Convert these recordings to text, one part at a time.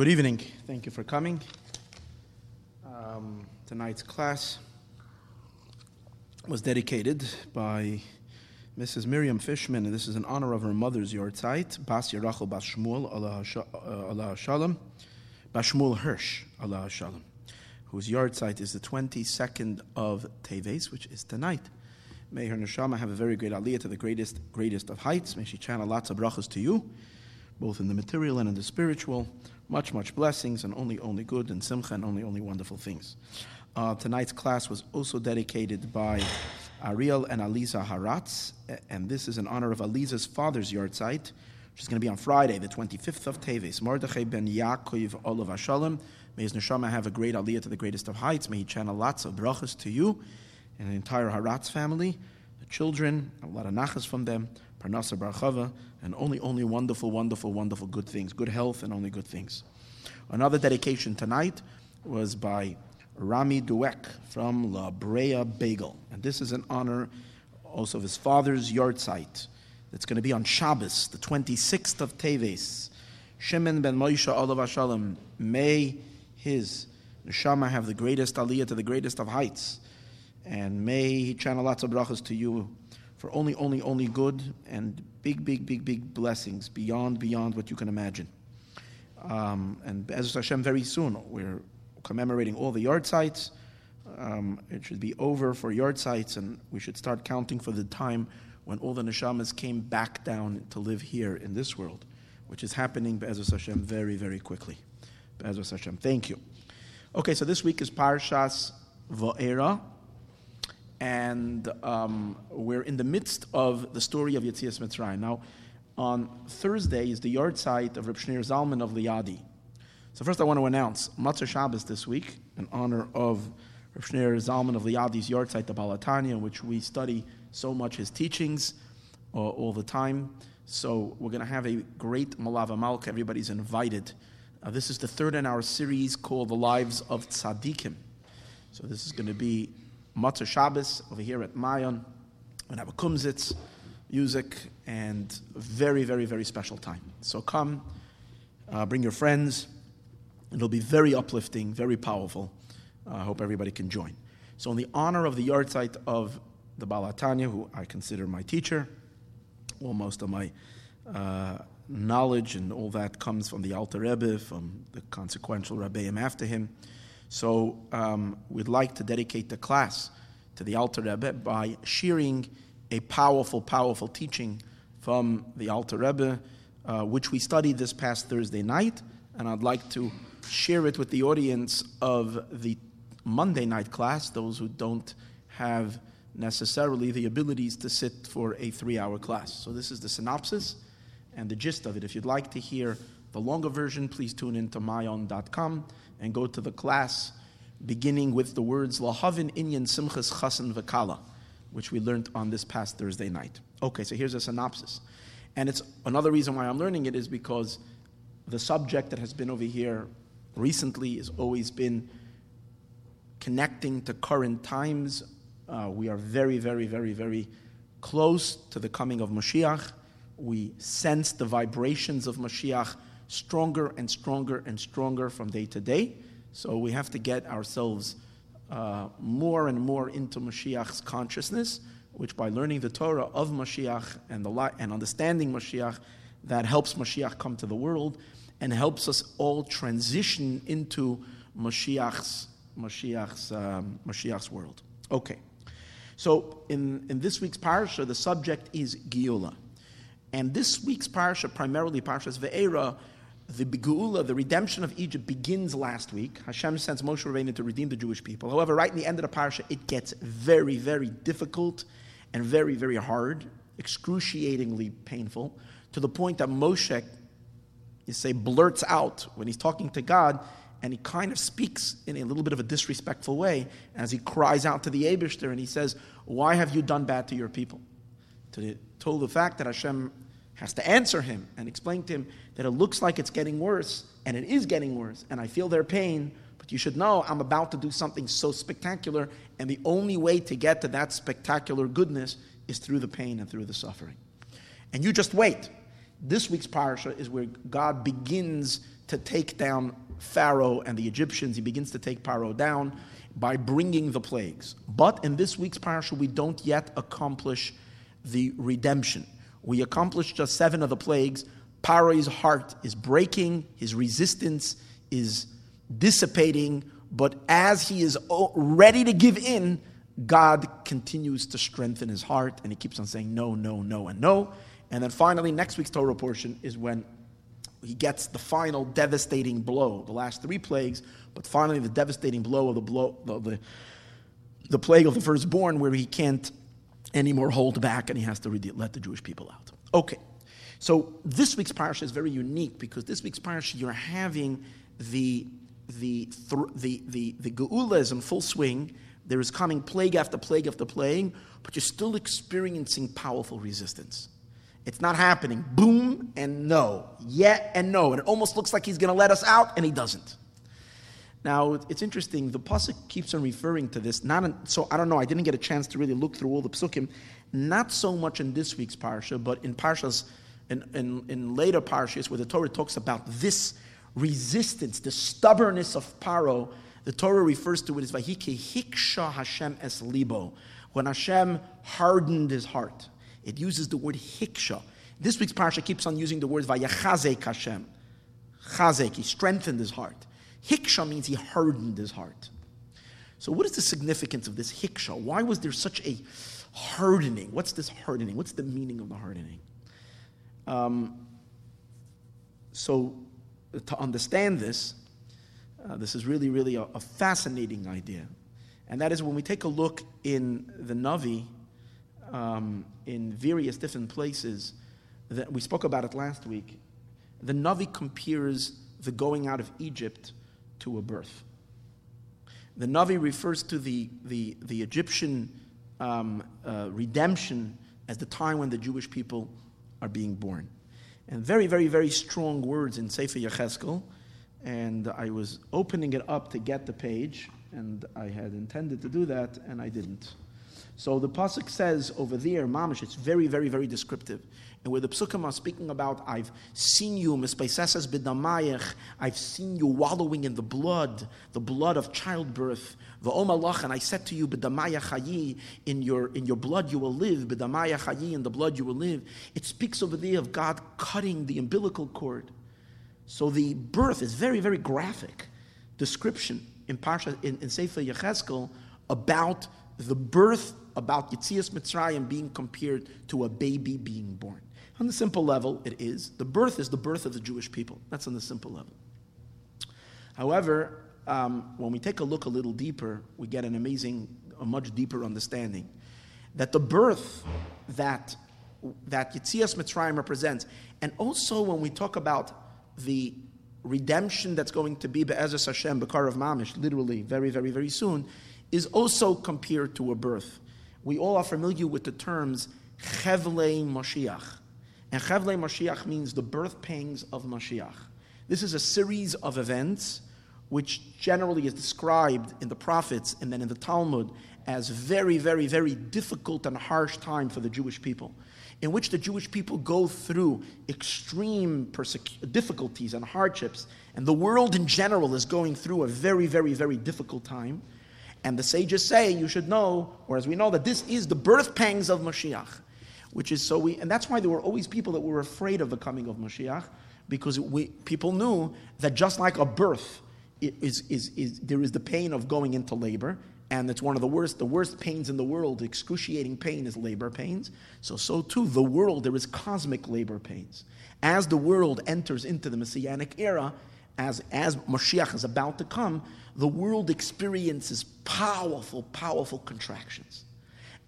Good evening. Thank you for coming. Um, tonight's class was dedicated by Mrs. Miriam Fishman, and this is in honor of her mother's yahrzeit, Bas Yerachel Bas Shmuel Aleha Shalom, Bas Shmuel Hirsch Aleha Shalom, whose yahrzeit is the 22nd of Teves, which is tonight. May her neshama have a very great aliyah to the greatest, greatest of heights. May she channel lots of brachas to you, both in the material and in the spiritual. Much, much blessings, and only, only good, and simcha, and only, only wonderful things. Uh, tonight's class was also dedicated by Ariel and Aliza Haratz, and this is in honor of Aliza's father's yahrzeit, which is going to be on Friday, the 25th of Teves. Mordechai ben Yaakov Olav Hashalom. May his neshama have a great aliyah to the greatest of heights. May he channel lots of brachas to you and the entire Haratz family, the children, a lot of nachas from them, Parnasa Barchava, and only, only wonderful, wonderful, wonderful good things, good health and only good things. Another dedication tonight was by Rami Duek from La Brea Bagel. And this is in honor also of his father's yahrzeit. It's going to be on Shabbos, the 26th of Teves. Shimon ben Moshe Olav Shalom, may his neshama have the greatest aliyah to the greatest of heights. And may he channel lots of brachas to you for only, only, only good and big, big, big, big blessings beyond, beyond what you can imagine. Um, and as Hashem, very soon we're commemorating all the yahrzeits. Um, it should be over for yahrzeits, and we should start counting for the time when all the neshamas came back down to live here in this world, which is happening, Be'ezras Hashem, very, very quickly. Be'ezras Hashem. Thank you. Okay, so this week is Parshas Va'era and um, we're in the midst of the story of Yetzias Mitzrayim. Now, on Thursday is the yahrzeit of Reb Shneur Zalman of Liadi. So first I want to announce Motzei Shabbos this week in honor of Reb Shneur Zalman of Liadi's yahrzeit, the Baal HaTanya, in which we study so much his teachings uh, all the time. So we're going to have a great Malava Malka. Everybody's invited. Uh, this is the third in our series called The Lives of Tzaddikim. So this is going to be Motzei Shabbos over here at Mayon. To have a kumzitz, music, and very, very, very special time. So come, uh, bring your friends. It'll be very uplifting, very powerful. Uh, I hope everybody can join. So, in the honor of the yahrzeit of the Baal HaTanya, who I consider my teacher, well, most of my uh, knowledge and all that comes from the Alter Rebbe, from the consequential Rabbeim after him. So um, we'd like to dedicate the class to the Alter Rebbe by sharing a powerful, powerful teaching from the Alter Rebbe, uh, which we studied this past Thursday night, and I'd like to share it with the audience of the Monday night class, those who don't have necessarily the abilities to sit for a three hour class. So, this is the synopsis and the gist of it. If you'd like to hear the longer version, please tune in to mayon.com and go to the class beginning with the words Lahavin Inyan Simchas Chasan Vakala, which we learned on this past Thursday night. Okay, so here's a synopsis. And it's another reason why I'm learning it is because the subject that has been over here recently has always been connecting to current times. Uh, we are very, very, very, very close to the coming of Mashiach. We sense the vibrations of Mashiach stronger and stronger and stronger from day to day. So we have to get ourselves uh, more and more into Mashiach's consciousness, which by learning the Torah of Mashiach and, the li- and understanding Mashiach, that helps Mashiach come to the world and helps us all transition into Mashiach's, Mashiach's, um, Mashiach's world. Okay. So in, in this week's parsha, the subject is Geula. And this week's parsha, primarily Parshas Ve'era, the Geula, the redemption of Egypt, begins last week. Hashem sends Moshe Rabbeinu to redeem the Jewish people. However, right in the end of the parsha, it gets very, very difficult and very, very hard, excruciatingly painful, to the point that Moshe, you say, blurts out when he's talking to God, and he kind of speaks in a little bit of a disrespectful way as he cries out to the Abishter and he says, Why have you done bad to your people? To the, told the fact that Hashem has to answer him and explain to him that it looks like it's getting worse, and it is getting worse, and I feel their pain, but you should know I'm about to do something so spectacular, and the only way to get to that spectacular goodness is through the pain and through the suffering. And you just wait. This week's parasha is where God begins to take down Pharaoh and the Egyptians. He begins to take Pharaoh down by bringing the plagues. But in this week's parasha, we don't yet accomplish the redemption. We accomplish just seven of the plagues. Pharaoh's heart is breaking, his resistance is dissipating, but as he is ready to give in, God continues to strengthen his heart and he keeps on saying no, no, no, and no. And then finally, next week's Torah portion is when he gets the final devastating blow, the last three plagues, but finally the devastating blow of the blow, the, the, the plague of the firstborn, where he can't anymore hold back and he has to let the Jewish people out. Okay, so this week's parsha is very unique because this week's parsha you're having the the the the the geula is in full swing. There is coming plague after plague after plague, but you're still experiencing powerful resistance. It's not happening. Boom and no. Yeah and no. And it almost looks like he's going to let us out, and he doesn't. Now, it's interesting. The pasuk keeps on referring to this. Not in, so I don't know. I didn't get a chance to really look through all the psukim. Not so much in this week's parsha, but in parshas, in, in, in later parshas, where the Torah talks about this resistance, the stubbornness of Paro. The Torah refers to it as Vahike Hiksha Hashem es libo, when Hashem hardened his heart. It uses the word hiksha. This week's parsha keeps on using the word vayachazek Hashem. Chazek, he strengthened his heart. Hiksha means he hardened his heart. So, what is the significance of this hiksha? Why was there such a hardening? What's this hardening? What's the meaning of the hardening? Um, so, to understand this, uh, this is really, really a, a, fascinating idea. And that is when we take a look in the Navi, um, in various different places. That we spoke about it last week. The Navi compares the going out of Egypt to a birth. The Navi refers to the, the, the Egyptian um, uh, redemption as the time when the Jewish people are being born. And very, very, very strong words in Sefer Yechezkel. And I was opening it up to get the page, and I had intended to do that, and I didn't. So the pasuk says over there, mamish, it's very, very, very descriptive. And where the psukim are speaking about, I've seen you, mispaiseses bidamayach, I've seen you wallowing in the blood, the blood of childbirth. V'omalach, and I said to you, bidamayach hayi, in your in your blood you will live, bidamayach hayi, in the blood you will live. It speaks over there of God cutting the umbilical cord. So the birth is very, very graphic description in Parsha in, in Sefer Yechezkel about the birth about Yitzias Mitzrayim being compared to a baby being born. On the simple level, it is. The birth is the birth of the Jewish people. That's on the simple level. However, um, when we take a look a little deeper, we get an amazing, a much deeper understanding that the birth that that Yitzias Mitzrayim represents, and also when we talk about the redemption that's going to be Be'ezras Hashem, Bekar of Mamish, literally very, very, very soon, is also compared to a birth. We all are familiar with the terms Chevle Mashiach. And Chevle Mashiach means the birth pangs of Mashiach. This is a series of events which generally is described in the prophets and then in the Talmud as very, very, very difficult and harsh time for the Jewish people, in which the Jewish people go through extreme difficulties and hardships, and the world in general is going through a very, very, very difficult time. And the sages say you should know, or as we know, that this is the birth pangs of Mashiach, which is so we, and that's why there were always people that were afraid of the coming of Mashiach, because we, people knew that just like a birth, is, is, is, there is the pain of going into labor, and it's one of the worst, the worst pains in the world, excruciating pain is labor pains. So, so too, the world, there is cosmic labor pains. As the world enters into the Messianic era, as, as Mashiach is about to come, the world experiences powerful, powerful contractions.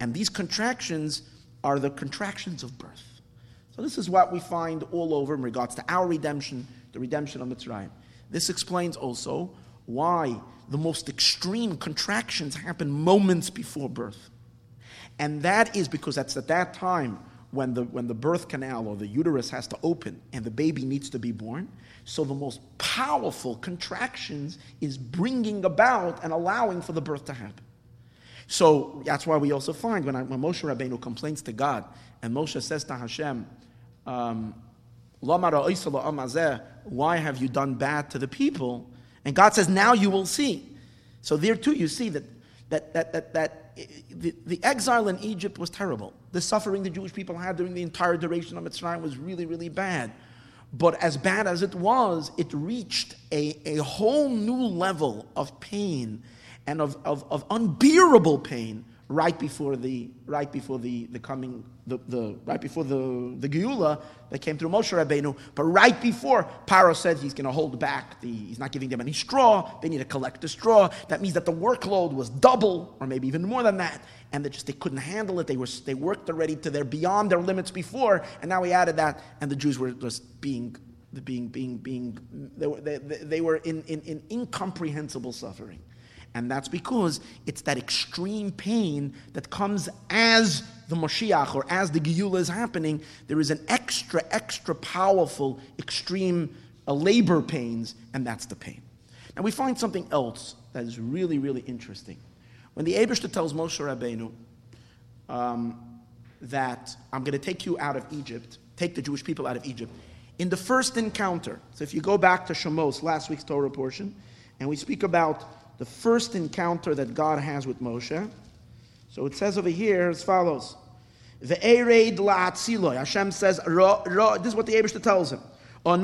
And these contractions are the contractions of birth. So this is what we find all over in regards to our redemption, the redemption of Mitzrayim. This explains also why the most extreme contractions happen moments before birth. And that is because that's at that time when the, when the birth canal or the uterus has to open and the baby needs to be born. So the most powerful contractions is bringing about and allowing for the birth to happen. So that's why we also find when, I, when Moshe Rabbeinu complains to God and Moshe says to Hashem, um, Why have you done bad to the people? And God says, Now you will see. So there too, you see that, that, that, that, that the, the exile in Egypt was terrible. The suffering the Jewish people had during the entire duration of Mitzrayim was really, really bad. But as bad as it was, it reached a, a whole new level of pain and of, of, of unbearable pain right before the right before the, the coming the, the right before the the Geula that came through Moshe Rabbeinu, but right before Paro said he's going to hold back the he's not giving them any straw. They need to collect the straw. That means that the workload was double or maybe even more than that, and they just they couldn't handle it. They were they worked already to their beyond their limits before, and now he added that, and the Jews were just being being being being they were, they, they were in, in, in incomprehensible suffering. And that's because it's that extreme pain that comes as the Moshiach or as the Geula is happening. There is an extra, extra powerful, extreme uh, labor pains, and that's the pain. Now we find something else that is really, really interesting. When the Abishta tells Moshe Rabbeinu um, that I'm going to take you out of Egypt, take the Jewish people out of Egypt, in the first encounter, so if you go back to Shemos, last week's Torah portion, and we speak about the first encounter that God has with Moshe. So it says over here as follows. The Ereid La'atziloi. Hashem says, this is what the Abishta tells him. I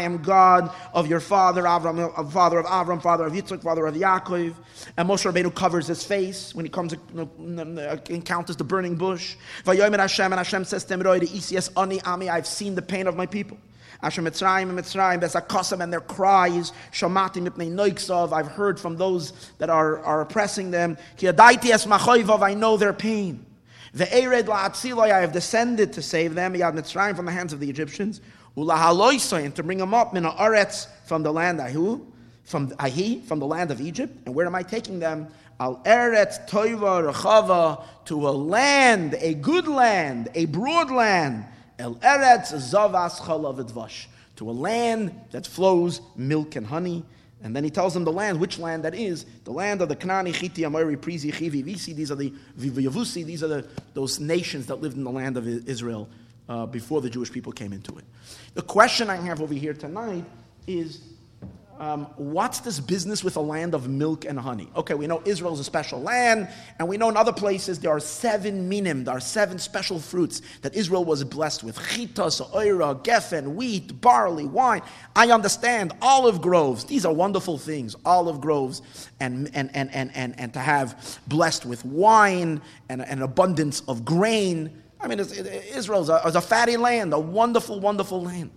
am God of your father, Avram, father of Avram, father of Yitzchak, father of Yaakov. And Moshe Rabbeinu covers his face when he comes encounters the burning bush. And Hashem says to him, I've seen the pain of my people. Asher Mitzrayim and Mitzrayim, Besakosam and their cries, Shamati Mipnei I've heard from those that are, are oppressing them. Ki Adaiti Es Machoivov, I know their pain. The Ered La'atziloi, I have descended to save them, Yad Mitzrayim from the hands of the Egyptians. Ulahaloisoi, and to bring them up, Mina Aretz, from the land Ahu, from Ahi, from the land of Egypt. And where am I taking them? Al Eretz Toiva Rechava, to a land, a good land, a broad land, El Eretz Zavas Chalav Dvash, to a land that flows milk and honey. And then he tells them the land, which land that is, the land of the Kanani, Chiti, Amori, Prizi, Chivi, Visi. These are the Yavusi, these are the, those nations that lived in the land of Israel uh, before the Jewish people came into it. The question I have over here tonight is um, what's this business with a land of milk and honey? Okay, we know Israel is a special land, and we know in other places there are seven minim, there are seven special fruits that Israel was blessed with chitas, oira, geffen, wheat, barley, wine. I understand olive groves, these are wonderful things, olive groves, and, and, and, and, and, and to have blessed with wine and an abundance of grain. I mean, Israel is a, is a fatty land, a wonderful, wonderful land.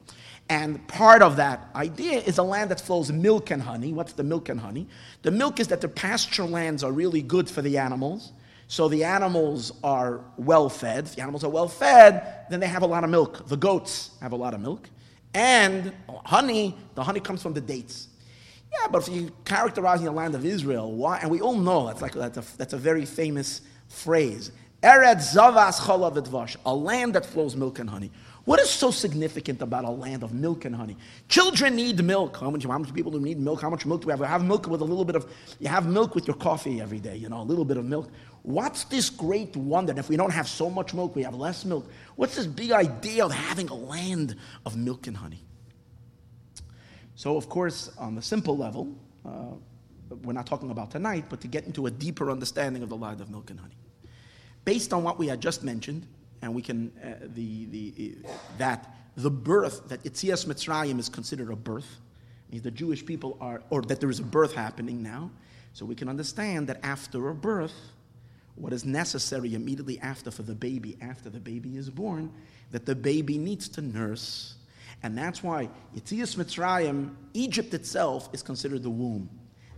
And part of that idea is a land that flows milk and honey. What's the milk and honey? The milk is that the pasture lands are really good for the animals. So the animals are well fed. If the animals are well fed, then they have a lot of milk. The goats have a lot of milk. And honey, the honey comes from the dates. Yeah, but if you characterizing the land of Israel, why? And we all know that's like that's a, that's a very famous phrase. Eretz zavas chalav a land that flows milk and honey. What is so significant about a land of milk and honey? Children need milk. How much, how much people do need milk? How much milk do we have? We have milk with a little bit of, you have milk with your coffee every day, you know, a little bit of milk. What's this great wonder? And if we don't have so much milk, we have less milk. What's this big idea of having a land of milk and honey? So, of course, on the simple level, uh, we're not talking about tonight, but to get into a deeper understanding of the land of milk and honey. Based on what we had just mentioned, and we can uh, the the uh, that the birth that Yitzias Mitzrayim is considered a birth the Jewish people are or that there is a birth happening now. So we can understand that after a birth, what is necessary immediately after for the baby, after the baby is born, that the baby needs to nurse. And that's why Yitzias Mitzrayim, Egypt itself, is considered the womb.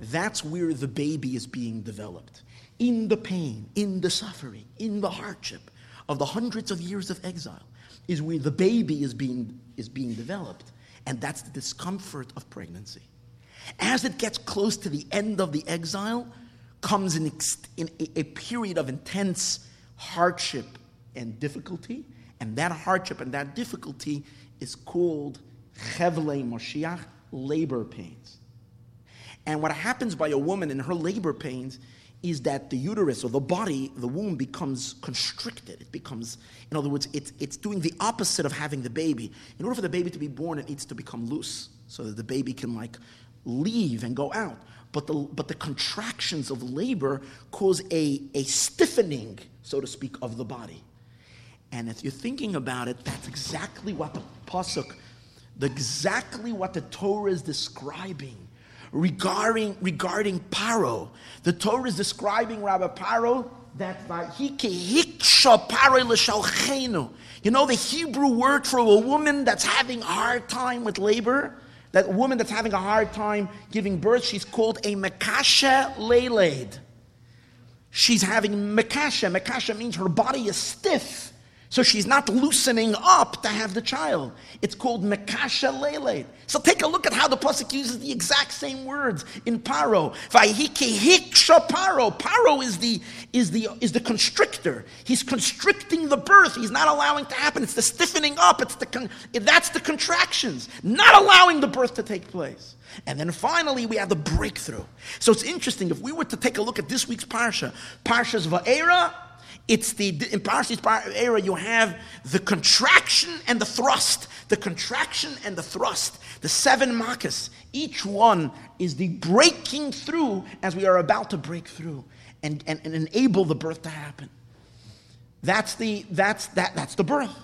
That's where the baby is being developed. In the pain, in the suffering, in the hardship of the hundreds of years of exile is where the baby is being, is being developed. And that's the discomfort of pregnancy. As it gets close to the end of the exile, comes in, in a, a period of intense hardship and difficulty. And that hardship and that difficulty is called Chevle Moshiach, labor pains. And what happens by a woman in her labor pains is that the uterus or the body, the womb becomes constricted. It becomes, in other words, it's, it's doing the opposite of having the baby. In order for the baby to be born, it needs to become loose so that the baby can like leave and go out. But the, but the contractions of labor cause a, a stiffening, so to speak, of the body. And if you're thinking about it, that's exactly what the pasuk, the, exactly what the Torah is describing regarding, regarding Paro. The Torah is describing Rabbi Paro that you know the Hebrew word for a woman that's having a hard time with labor? That woman that's having a hard time giving birth, she's called a makasha Lelaid. She's having makasha. Makasha means her body is stiff. So she's not loosening up to have the child. It's called Mekasha Lele. So take a look at how the Pasuk uses the exact same words in Paro. Vayhikihiksha Paro. Paro is the, is, the, is the constrictor. He's constricting the birth. He's not allowing it to happen. It's the stiffening up. It's the con- that's the contractions. Not allowing the birth to take place. And then finally, we have the breakthrough. So it's interesting. If we were to take a look at this week's Parsha, Parsha's Va'era, it's the in Parshas era you have the contraction and the thrust, the contraction and the thrust, the seven makas. Each one is the breaking through as we are about to break through and, and, and enable the birth to happen. That's the that's that that's the birth.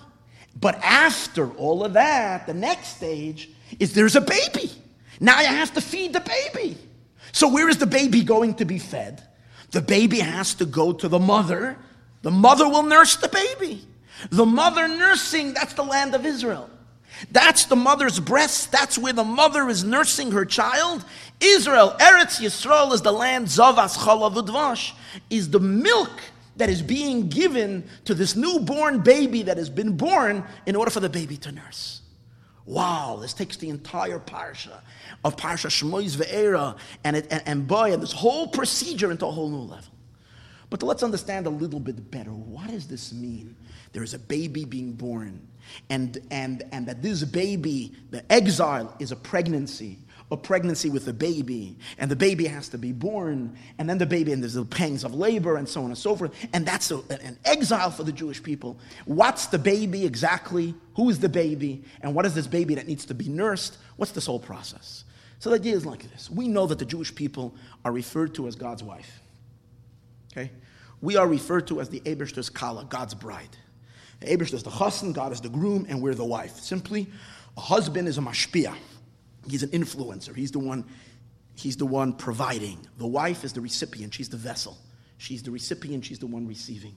But after all of that, the next stage is there's a baby. Now you have to feed the baby. So where is the baby going to be fed? The baby has to go to the mother the mother will nurse the baby. The mother nursing, that's the land of Israel. That's the mother's breast. That's where the mother is nursing her child. Israel, Eretz Yisrael, is the land Zavas Chalavudvash, is the milk that is being given to this newborn baby that has been born in order for the baby to nurse. Wow, this takes the entire parsha of Parsha Shmois Ve'era and, and, and boy, and this whole procedure into a whole new level. But let's understand a little bit better. What does this mean? There is a baby being born, and, and, and that this baby, the exile, is a pregnancy, a pregnancy with a baby, and the baby has to be born, and then the baby, and there's the pangs of labor, and so on and so forth, and that's a, an exile for the Jewish people. What's the baby exactly? Who is the baby? And what is this baby that needs to be nursed? What's this whole process? So the idea is like this. We know that the Jewish people are referred to as God's wife. Okay? We are referred to as the Ebershter's Kala, God's bride. The Ebershter is the chassan, God is the groom, and we're the wife. Simply, a husband is a mashpia. He's an influencer. He's the one, he's the one providing. The wife is the recipient. She's the vessel. She's the recipient. She's the one receiving.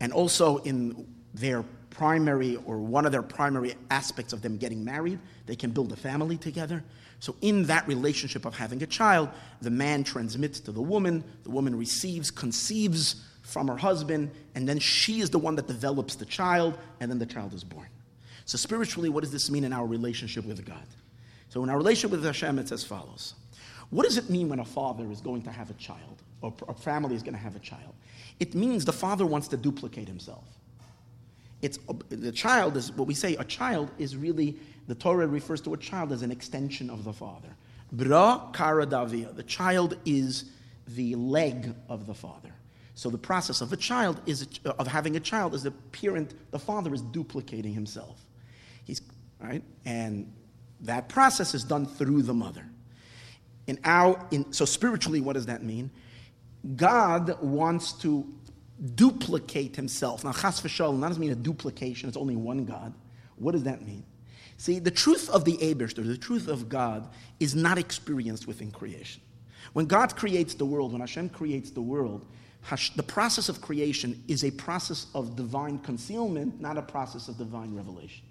And also in their primary or one of their primary aspects of them getting married, they can build a family together. So, in that relationship of having a child, the man transmits to the woman, the woman receives, conceives from her husband, and then she is the one that develops the child, and then the child is born. So, spiritually, what does this mean in our relationship with God? So, in our relationship with Hashem, it's as follows What does it mean when a father is going to have a child, or a family is going to have a child? It means the father wants to duplicate himself. It's, the child is what we say, a child is really the Torah refers to a child as an extension of the father. Bra kara davia. The child is the leg of the father. So the process of a child is of having a child is the parent, the father is duplicating himself. He's right, and that process is done through the mother. In our, in, so spiritually, what does that mean? God wants to duplicate himself. Now, chas that doesn't mean a duplication. It's only one God. What does that mean? See, the truth of the Eberster, the truth of God, is not experienced within creation. When God creates the world, when Hashem creates the world, the process of creation is a process of divine concealment, not a process of divine revelation.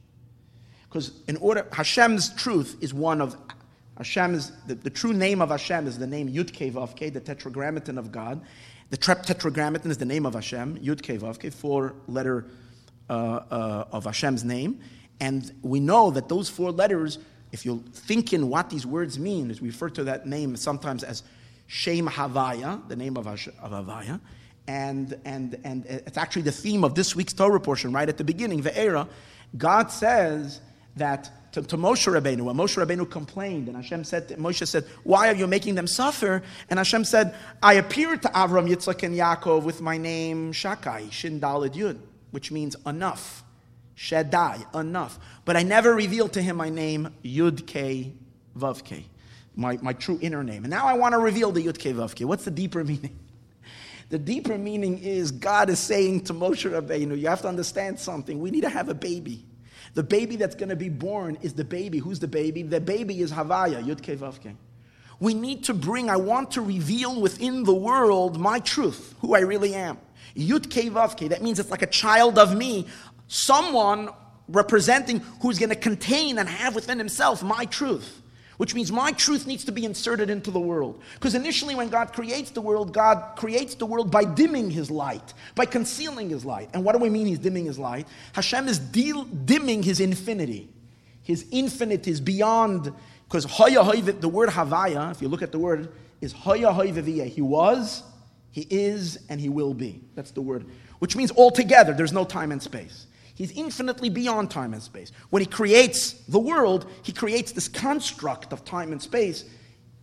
Because in order, Hashem's truth is one of Hashem is the, the true name of Hashem is the name Yud Kei the tetragrammaton of God. The tetragrammaton is the name of Hashem, Yud Kei four letter uh, uh, of Hashem's name. And we know that those four letters, if you think in what these words mean, is we refer to that name sometimes as Shem Havaya, the name of, of Havaya. And, and, and it's actually the theme of this week's Torah portion, right at the beginning, the era. God says that to, to Moshe Rabbeinu, when Moshe Rabbeinu complained, and Hashem said, Moshe said, Why are you making them suffer? And Hashem said, I appeared to Avram, Yitzchak, and Yaakov with my name Shakai, Shin Dalid Yud, which means enough. Shaddai, enough. But I never revealed to him my name Yud K Vav K, my, my true inner name. And now I want to reveal the Yud K Vav What's the deeper meaning? The deeper meaning is God is saying to Moshe Rabbeinu, you have to understand something. We need to have a baby. The baby that's going to be born is the baby. Who's the baby? The baby is Havaya, Yud Vavke. We need to bring, I want to reveal within the world my truth, who I really am. Yud Vavke, that means it's like a child of me, someone representing who's going to contain and have within himself my truth which means my truth needs to be inserted into the world. Because initially, when God creates the world, God creates the world by dimming his light, by concealing his light. And what do we mean he's dimming his light? Hashem is de- dimming his infinity. His infinite is beyond, because the word Havaya, if you look at the word, is Haya He was, he is, and he will be. That's the word, which means altogether, there's no time and space. He's infinitely beyond time and space. When he creates the world, he creates this construct of time and space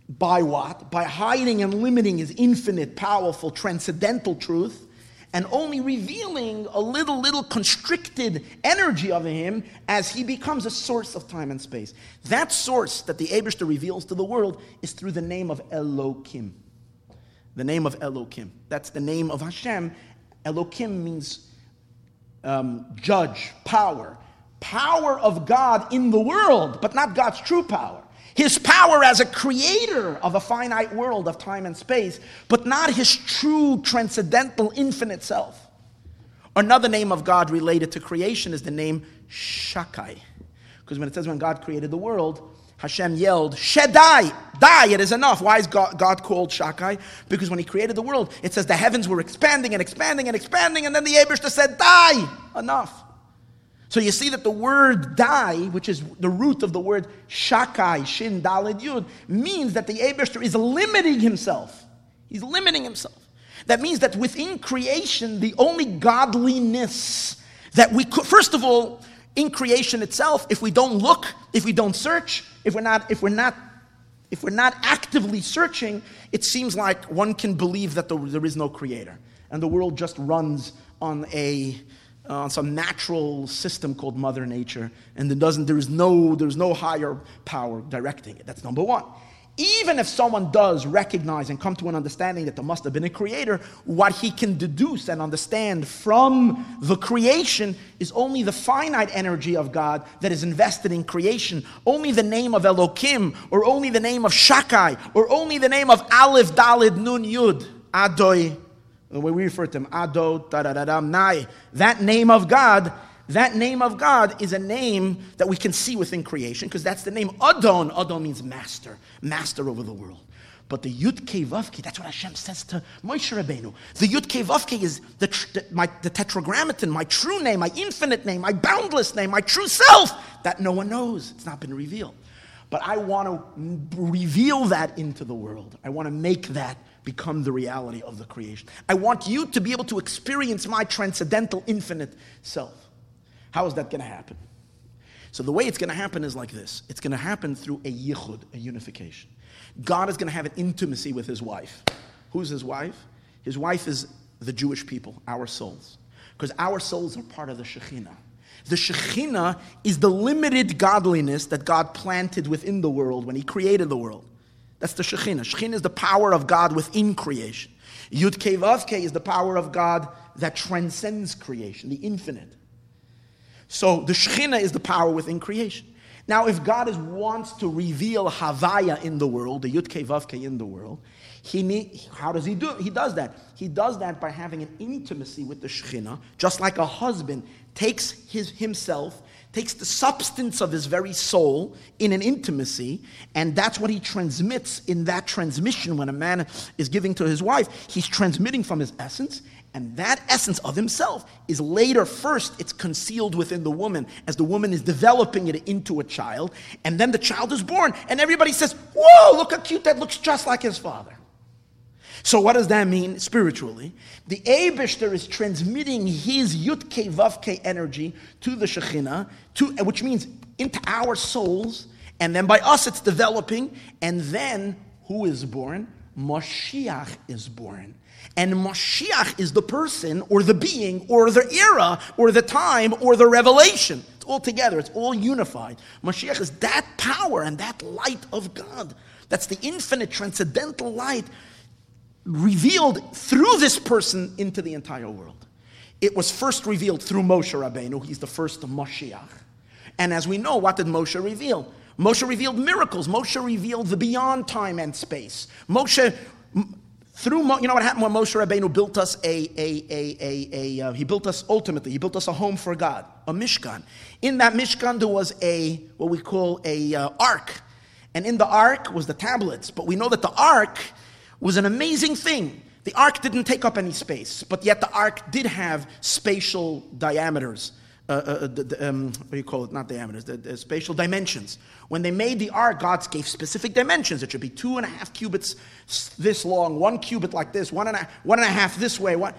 by what? By hiding and limiting his infinite, powerful, transcendental truth and only revealing a little, little constricted energy of him as he becomes a source of time and space. That source that the Abishter reveals to the world is through the name of Elokim. The name of Elokim. That's the name of Hashem. Elokim means um, judge, power. Power of God in the world, but not God's true power. His power as a creator of a finite world of time and space, but not his true transcendental infinite self. Another name of God related to creation is the name Shakai. Because when it says when God created the world, Hashem yelled, Shaddai, die, it is enough. Why is God, God, called Shakai? Because when he created the world, it says the heavens were expanding and expanding and expanding, and then the Abishta said, die, enough. So you see that the word die, which is the root of the word Shakai, Shin, Dalid, Yud, means that the Abishter is limiting himself. He's limiting himself. That means that within creation, the only godliness that we could, first of all, in creation itself, if we don't look, if we don't search, if we're not, if we're not, if we're not actively searching, it seems like one can believe that there is no creator. And the world just runs on a uh, on some natural system called Mother Nature, and there doesn't there is no there's no higher power directing it. That's number one even if someone does recognize and come to an understanding that there must have been a creator, what he can deduce and understand from the creation is only the finite energy of God that is invested in creation, only the name of Elokim, or only the name of Shakai, or only the name of Aleph, Dalid, Nun, Yud, Adoi, the way we refer to him, Ado, da da da da, Nai. That name of God that name of God is a name that we can see within creation because that's the name Adon. Adon means master, master over the world. But the Yud Vavke, that's what Hashem says to Moshe Rabbeinu. The Yud Vavke is the, the, my, the tetragrammaton, my true name, my infinite name, my boundless name, my true self that no one knows. It's not been revealed. But I want to reveal that into the world. I want to make that become the reality of the creation. I want you to be able to experience my transcendental, infinite self. How is that going to happen? So the way it's going to happen is like this. It's going to happen through a yichud, a unification. God is going to have an intimacy with his wife. Who's his wife? His wife is the Jewish people, our souls. Because our souls are part of the Shekhinah. The Shekhinah is the limited godliness that God planted within the world when he created the world. That's the Shekhinah. Shekhinah is the power of God within creation. Yud Kevavke is the power of God that transcends creation, the infinite. So the Shekhinah is the power within creation. Now, if God is, wants to reveal Havaya in the world, the Yud Vavke in the world, he need, how does he do it? He does that. He does that by having an intimacy with the Shekhinah, just like a husband takes his, himself, takes the substance of his very soul in an intimacy, and that's what he transmits in that transmission when a man is giving to his wife. He's transmitting from his essence, and that essence of himself is later, first, it's concealed within the woman as the woman is developing it into a child. And then the child is born, and everybody says, Whoa, look how cute that looks just like his father. So, what does that mean spiritually? The Abishter is transmitting his Yutke Vavke energy to the Shekhinah, to, which means into our souls, and then by us it's developing, and then who is born? Moshiach is born. And Mashiach is the person, or the being, or the era, or the time, or the revelation. It's all together, it's all unified. Mashiach is that power and that light of God. That's the infinite, transcendental light revealed through this person into the entire world. It was first revealed through Moshe Rabbeinu. He's the first Mashiach. And as we know, what did Moshe reveal? Moshe revealed miracles. Moshe revealed the beyond time and space. Moshe, through you know what happened when Moshe Rabbeinu built us a, a, a, a, a uh, he built us ultimately he built us a home for God, a mishkan. In that mishkan there was a what we call a uh, ark, and in the ark was the tablets. But we know that the ark was an amazing thing. The ark didn't take up any space, but yet the ark did have spatial diameters. Uh, uh, the, the, um, what do you call it? Not diameters, the, the, spatial dimensions. When they made the ark, God gave specific dimensions. It should be two and a half cubits this long, one cubit like this, one and a, one and a half this way. One,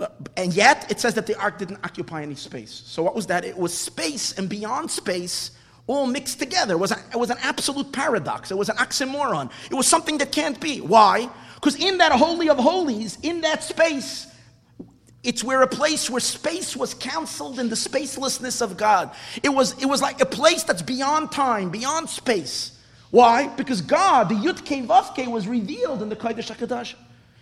uh, and yet, it says that the ark didn't occupy any space. So, what was that? It was space and beyond space all mixed together. It was, a, it was an absolute paradox. It was an oxymoron. It was something that can't be. Why? Because in that Holy of Holies, in that space, it's where a place where space was counseled in the spacelessness of God. It was, it was like a place that's beyond time, beyond space. Why? Because God, the Yud Ke Vav was revealed in the Kodesh HaKadosh,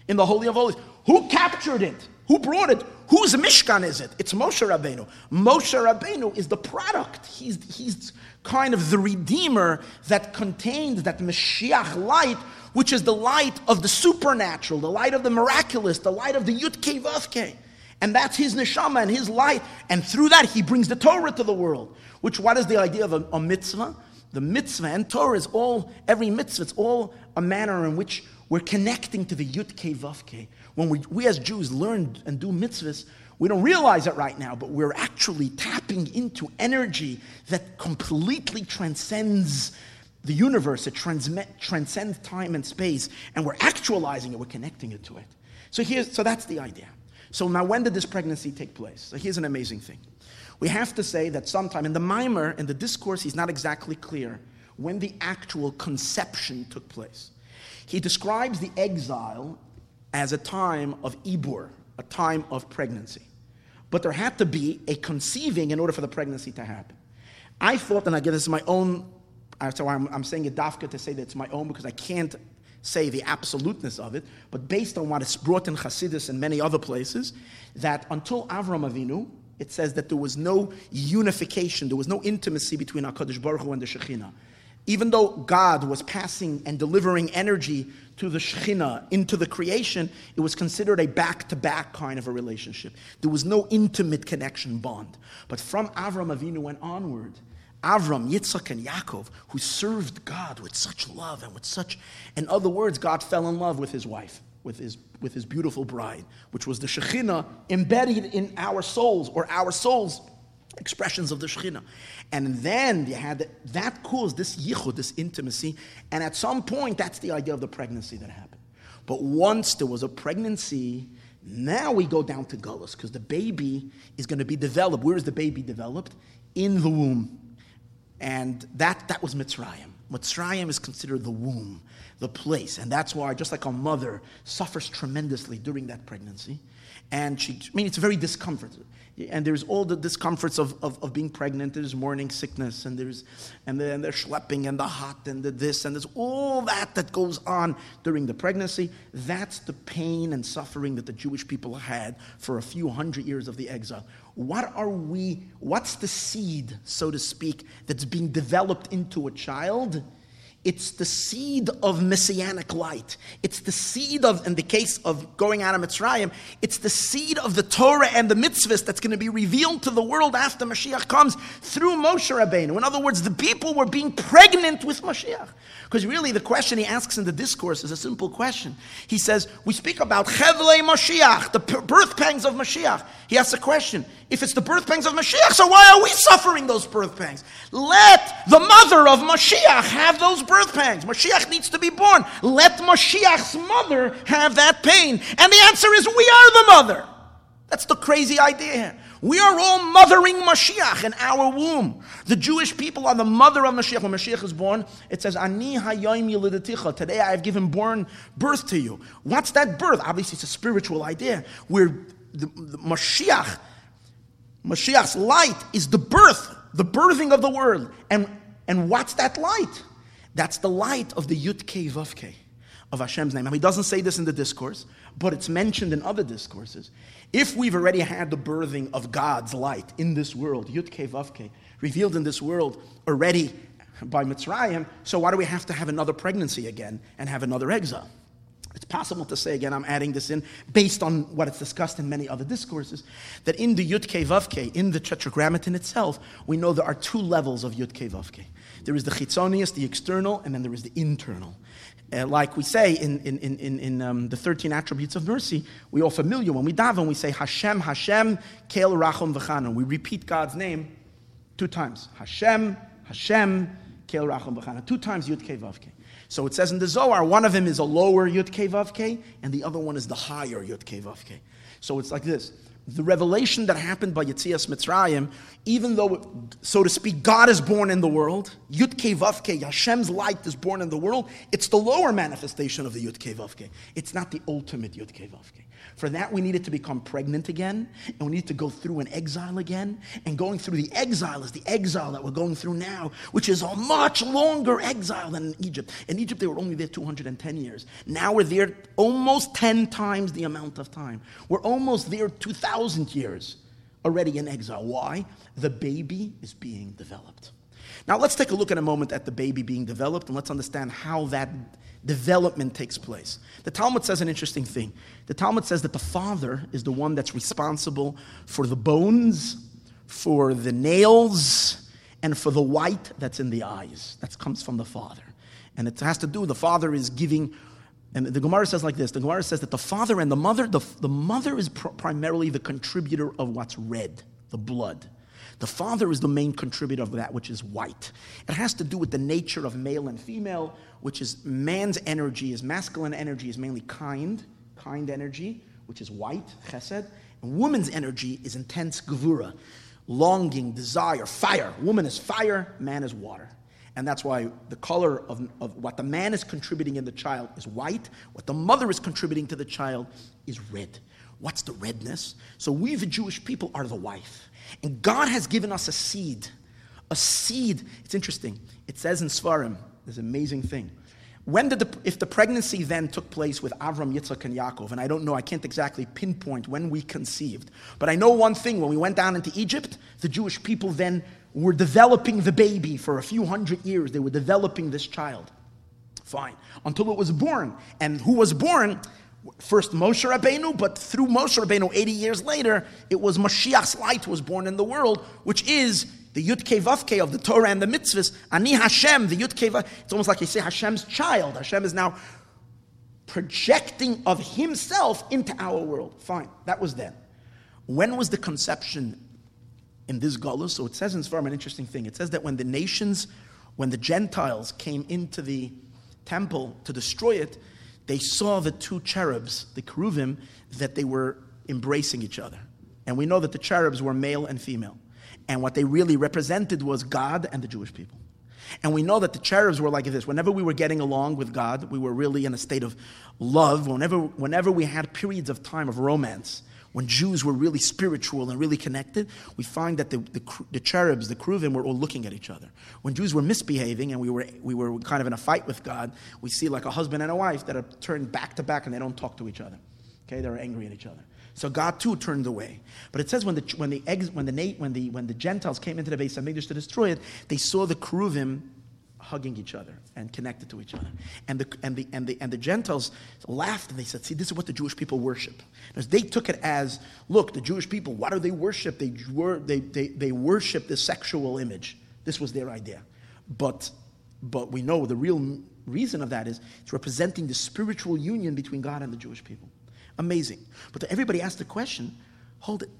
in the Holy of Holies. Who captured it? Who brought it? Whose Mishkan is it? It's Moshe Rabbeinu. Moshe Rabbeinu is the product. He's, he's kind of the redeemer that contains that Mashiach light, which is the light of the supernatural, the light of the miraculous, the light of the Yud Ke Vav and that's his neshama and his light. And through that, he brings the Torah to the world. Which, what is the idea of a, a mitzvah? The mitzvah and Torah is all, every mitzvah, it's all a manner in which we're connecting to the Yud Ke Vav. When we, we as Jews learn and do mitzvahs, we don't realize it right now, but we're actually tapping into energy that completely transcends the universe. It transcends time and space, and we're actualizing it. We're connecting it to it. So here's, so that's the idea. So now, when did this pregnancy take place? So here's an amazing thing. We have to say that sometime in the mimer, in the discourse, he's not exactly clear when the actual conception took place. He describes the exile as a time of ibur, a time of pregnancy. But there had to be a conceiving in order for the pregnancy to happen. I thought, and again, this is my own, so I'm, I'm saying it dafka to say that it's my own because I can't say the absoluteness of it, but based on what is brought in Hasidus and many other places, that until Avram Avinu, it says that there was no unification, there was no intimacy between HaKadosh Baruch Hu and the Shekhinah. Even though God was passing and delivering energy to the Shekhinah into the creation, it was considered a back to back kind of a relationship. There was no intimate connection bond. But from Avram Avinu and onward, Avram, Yitzchak, and Yaakov, who served God with such love and with such, in other words, God fell in love with his wife, with his, with his beautiful bride, which was the Shekhinah embedded in our souls, or our souls, expressions of the Shekhinah. And then you had that, that caused this yichud, this intimacy, and at some point, that's the idea of the pregnancy that happened. But once there was a pregnancy, now we go down to Gullus, because the baby is going to be developed. Where is the baby developed? In the womb. And that, that was Mitzrayim. Mitzrayim is considered the womb, the place. And that's why, just like a mother suffers tremendously during that pregnancy, and she, I mean, it's very discomfort and there's all the discomforts of, of, of, being pregnant. There's morning sickness, and there's and then there's schlepping and the hot and the this and there's all that that goes on during the pregnancy. That's the pain and suffering that the Jewish people had for a few hundred years of the exile. What are we? What's the seed, so to speak, that's being developed into a child? It's the seed of messianic light. It's the seed of, in the case of going out of Mitzrayim, it's the seed of the Torah and the mitzvahs that's going to be revealed to the world after Mashiach comes through Moshe Rabbeinu. In other words, the people were being pregnant with Mashiach. Because really, the question he asks in the discourse is a simple question. He says, We speak about Chevle Mashiach, the birth pangs of Mashiach. He asks a question If it's the birth pangs of Mashiach, so why are we suffering those birth pangs? Let the mother of Mashiach have those birth pangs. Mashiach needs to be born. Let Mashiach's mother have that pain. And the answer is, We are the mother. That's the crazy idea here. We are all mothering Mashiach in our womb. The Jewish people are the mother of Mashiach. When Mashiach is born, it says, Ani hayom yilidaticha. Today I have given born birth to you. What's that birth? Obviously, it's a spiritual idea where the, the Mashiach, Mashiach's light is the birth, the birthing of the world. And, and what's that light? That's the light of the Yud Kei of Hashem's name. Now, he doesn't say this in the discourse, but it's mentioned in other discourses. If we've already had the birthing of God's light in this world, Yud Kei Vav revealed in this world already by Mitzrayim, so why do we have to have another pregnancy again and have another exile? It's possible to say, again, I'm adding this in based on what it's discussed in many other discourses, that in the Yud Kei Vav in the Tetragrammaton itself, we know there are two levels of Yud Kei Vav There is the chitzonius, the external, and then there is the internal. Uh, like we say in, in, in, in um, the 13 attributes of mercy, we all familiar when we daven, we say Hashem, Hashem, Kel Rachum V'chana. We repeat God's name two times. Hashem, Hashem, Kel Rachum V'chana. Two times Yud Kei Vav. So it says in the Zohar, one of them is a lower Yud Kei Vav and the other one is the higher Yud Kei Vav. So it's like this the revelation that happened by Yetzias Mitzrayim, even though, so to speak, God is born in the world, Yud Kei Vav Kei, Hashem's light is born in the world, it's the lower manifestation of the Yud Kei Vav Kei. It's not the ultimate Yud Kei Vav Kei. For that, we needed to become pregnant again, and we need to go through an exile again. And going through the exile is the exile that we're going through now, which is a much longer exile than in Egypt. In Egypt, they were only there 210 years. Now we're there almost 10 times the amount of time. We're almost there 2,000 years already in exile. Why? The baby is being developed. Now, let's take a look in a moment at the baby being developed, and let's understand how that development takes place. The Talmud says an interesting thing. The Talmud says that the father is the one that's responsible for the bones, for the nails, and for the white that's in the eyes. That comes from the father. And it has to do, the father is giving, and the Gemara says like this the Gemara says that the father and the mother, the, the mother is pr- primarily the contributor of what's red, the blood. The father is the main contributor of that which is white. It has to do with the nature of male and female, which is man's energy, is masculine energy is mainly kind, kind energy, which is white, chesed, and woman's energy is intense gevura, longing, desire, fire. Woman is fire, man is water. And that's why the color of, of what the man is contributing in the child is white, what the mother is contributing to the child is red. What's the redness? So we, the Jewish people, are the wife. And God has given us a seed. A seed. It's interesting. It says in Svarim, this amazing thing. When did the, if the pregnancy then took place with Avram, Yitzchak, and Yaakov, and I don't know, I can't exactly pinpoint when we conceived, but I know one thing: when we went down into Egypt, the Jewish people then were developing the baby for a few hundred years. They were developing this child. Fine, until it was born, and who was born? First Moshe Rabbeinu, but through Moshe Rabbeinu, 80 years later, it was Mashiach's light was born in the world, which is the Yud Kei Vav Kei of the Torah and the mitzvahs. Ani Hashem, the Yud Kei Vav. It's almost like you say Hashem's child. Hashem is now projecting of himself into our world. Fine, that was then. When was the conception in this Galus? So it says in Svarim an interesting thing. It says that when the nations, when the Gentiles came into the temple to destroy it, they saw the two cherubs, the cherubim, that they were embracing each other. And we know that the cherubs were male and female. And what they really represented was God and the Jewish people. And we know that the cherubs were like this. Whenever we were getting along with God, we were really in a state of love. Whenever, whenever we had periods of time of romance, when Jews were really spiritual and really connected, we find that the, the, the cherubs, the Kruvim, were all looking at each other. When Jews were misbehaving and we were, we were kind of in a fight with God, we see like a husband and a wife that are turned back to back and they don't talk to each other. Okay, they're angry at each other. So God too turned away. But it says when the when the eggs, when the when the when the Gentiles came into the Beis of Hamikdash to destroy it, they saw the Keruvim hugging each other and connected to each other. And the, and, the, and, the, and the Gentiles laughed and they said, See, this is what the Jewish people worship. Because they took it as, look, the Jewish people, what do they worship? They, they, they, they worship the sexual image. This was their idea. But, but we know the real reason of that is it's representing the spiritual union between God and the Jewish people. Amazing. But everybody asked the question hold it.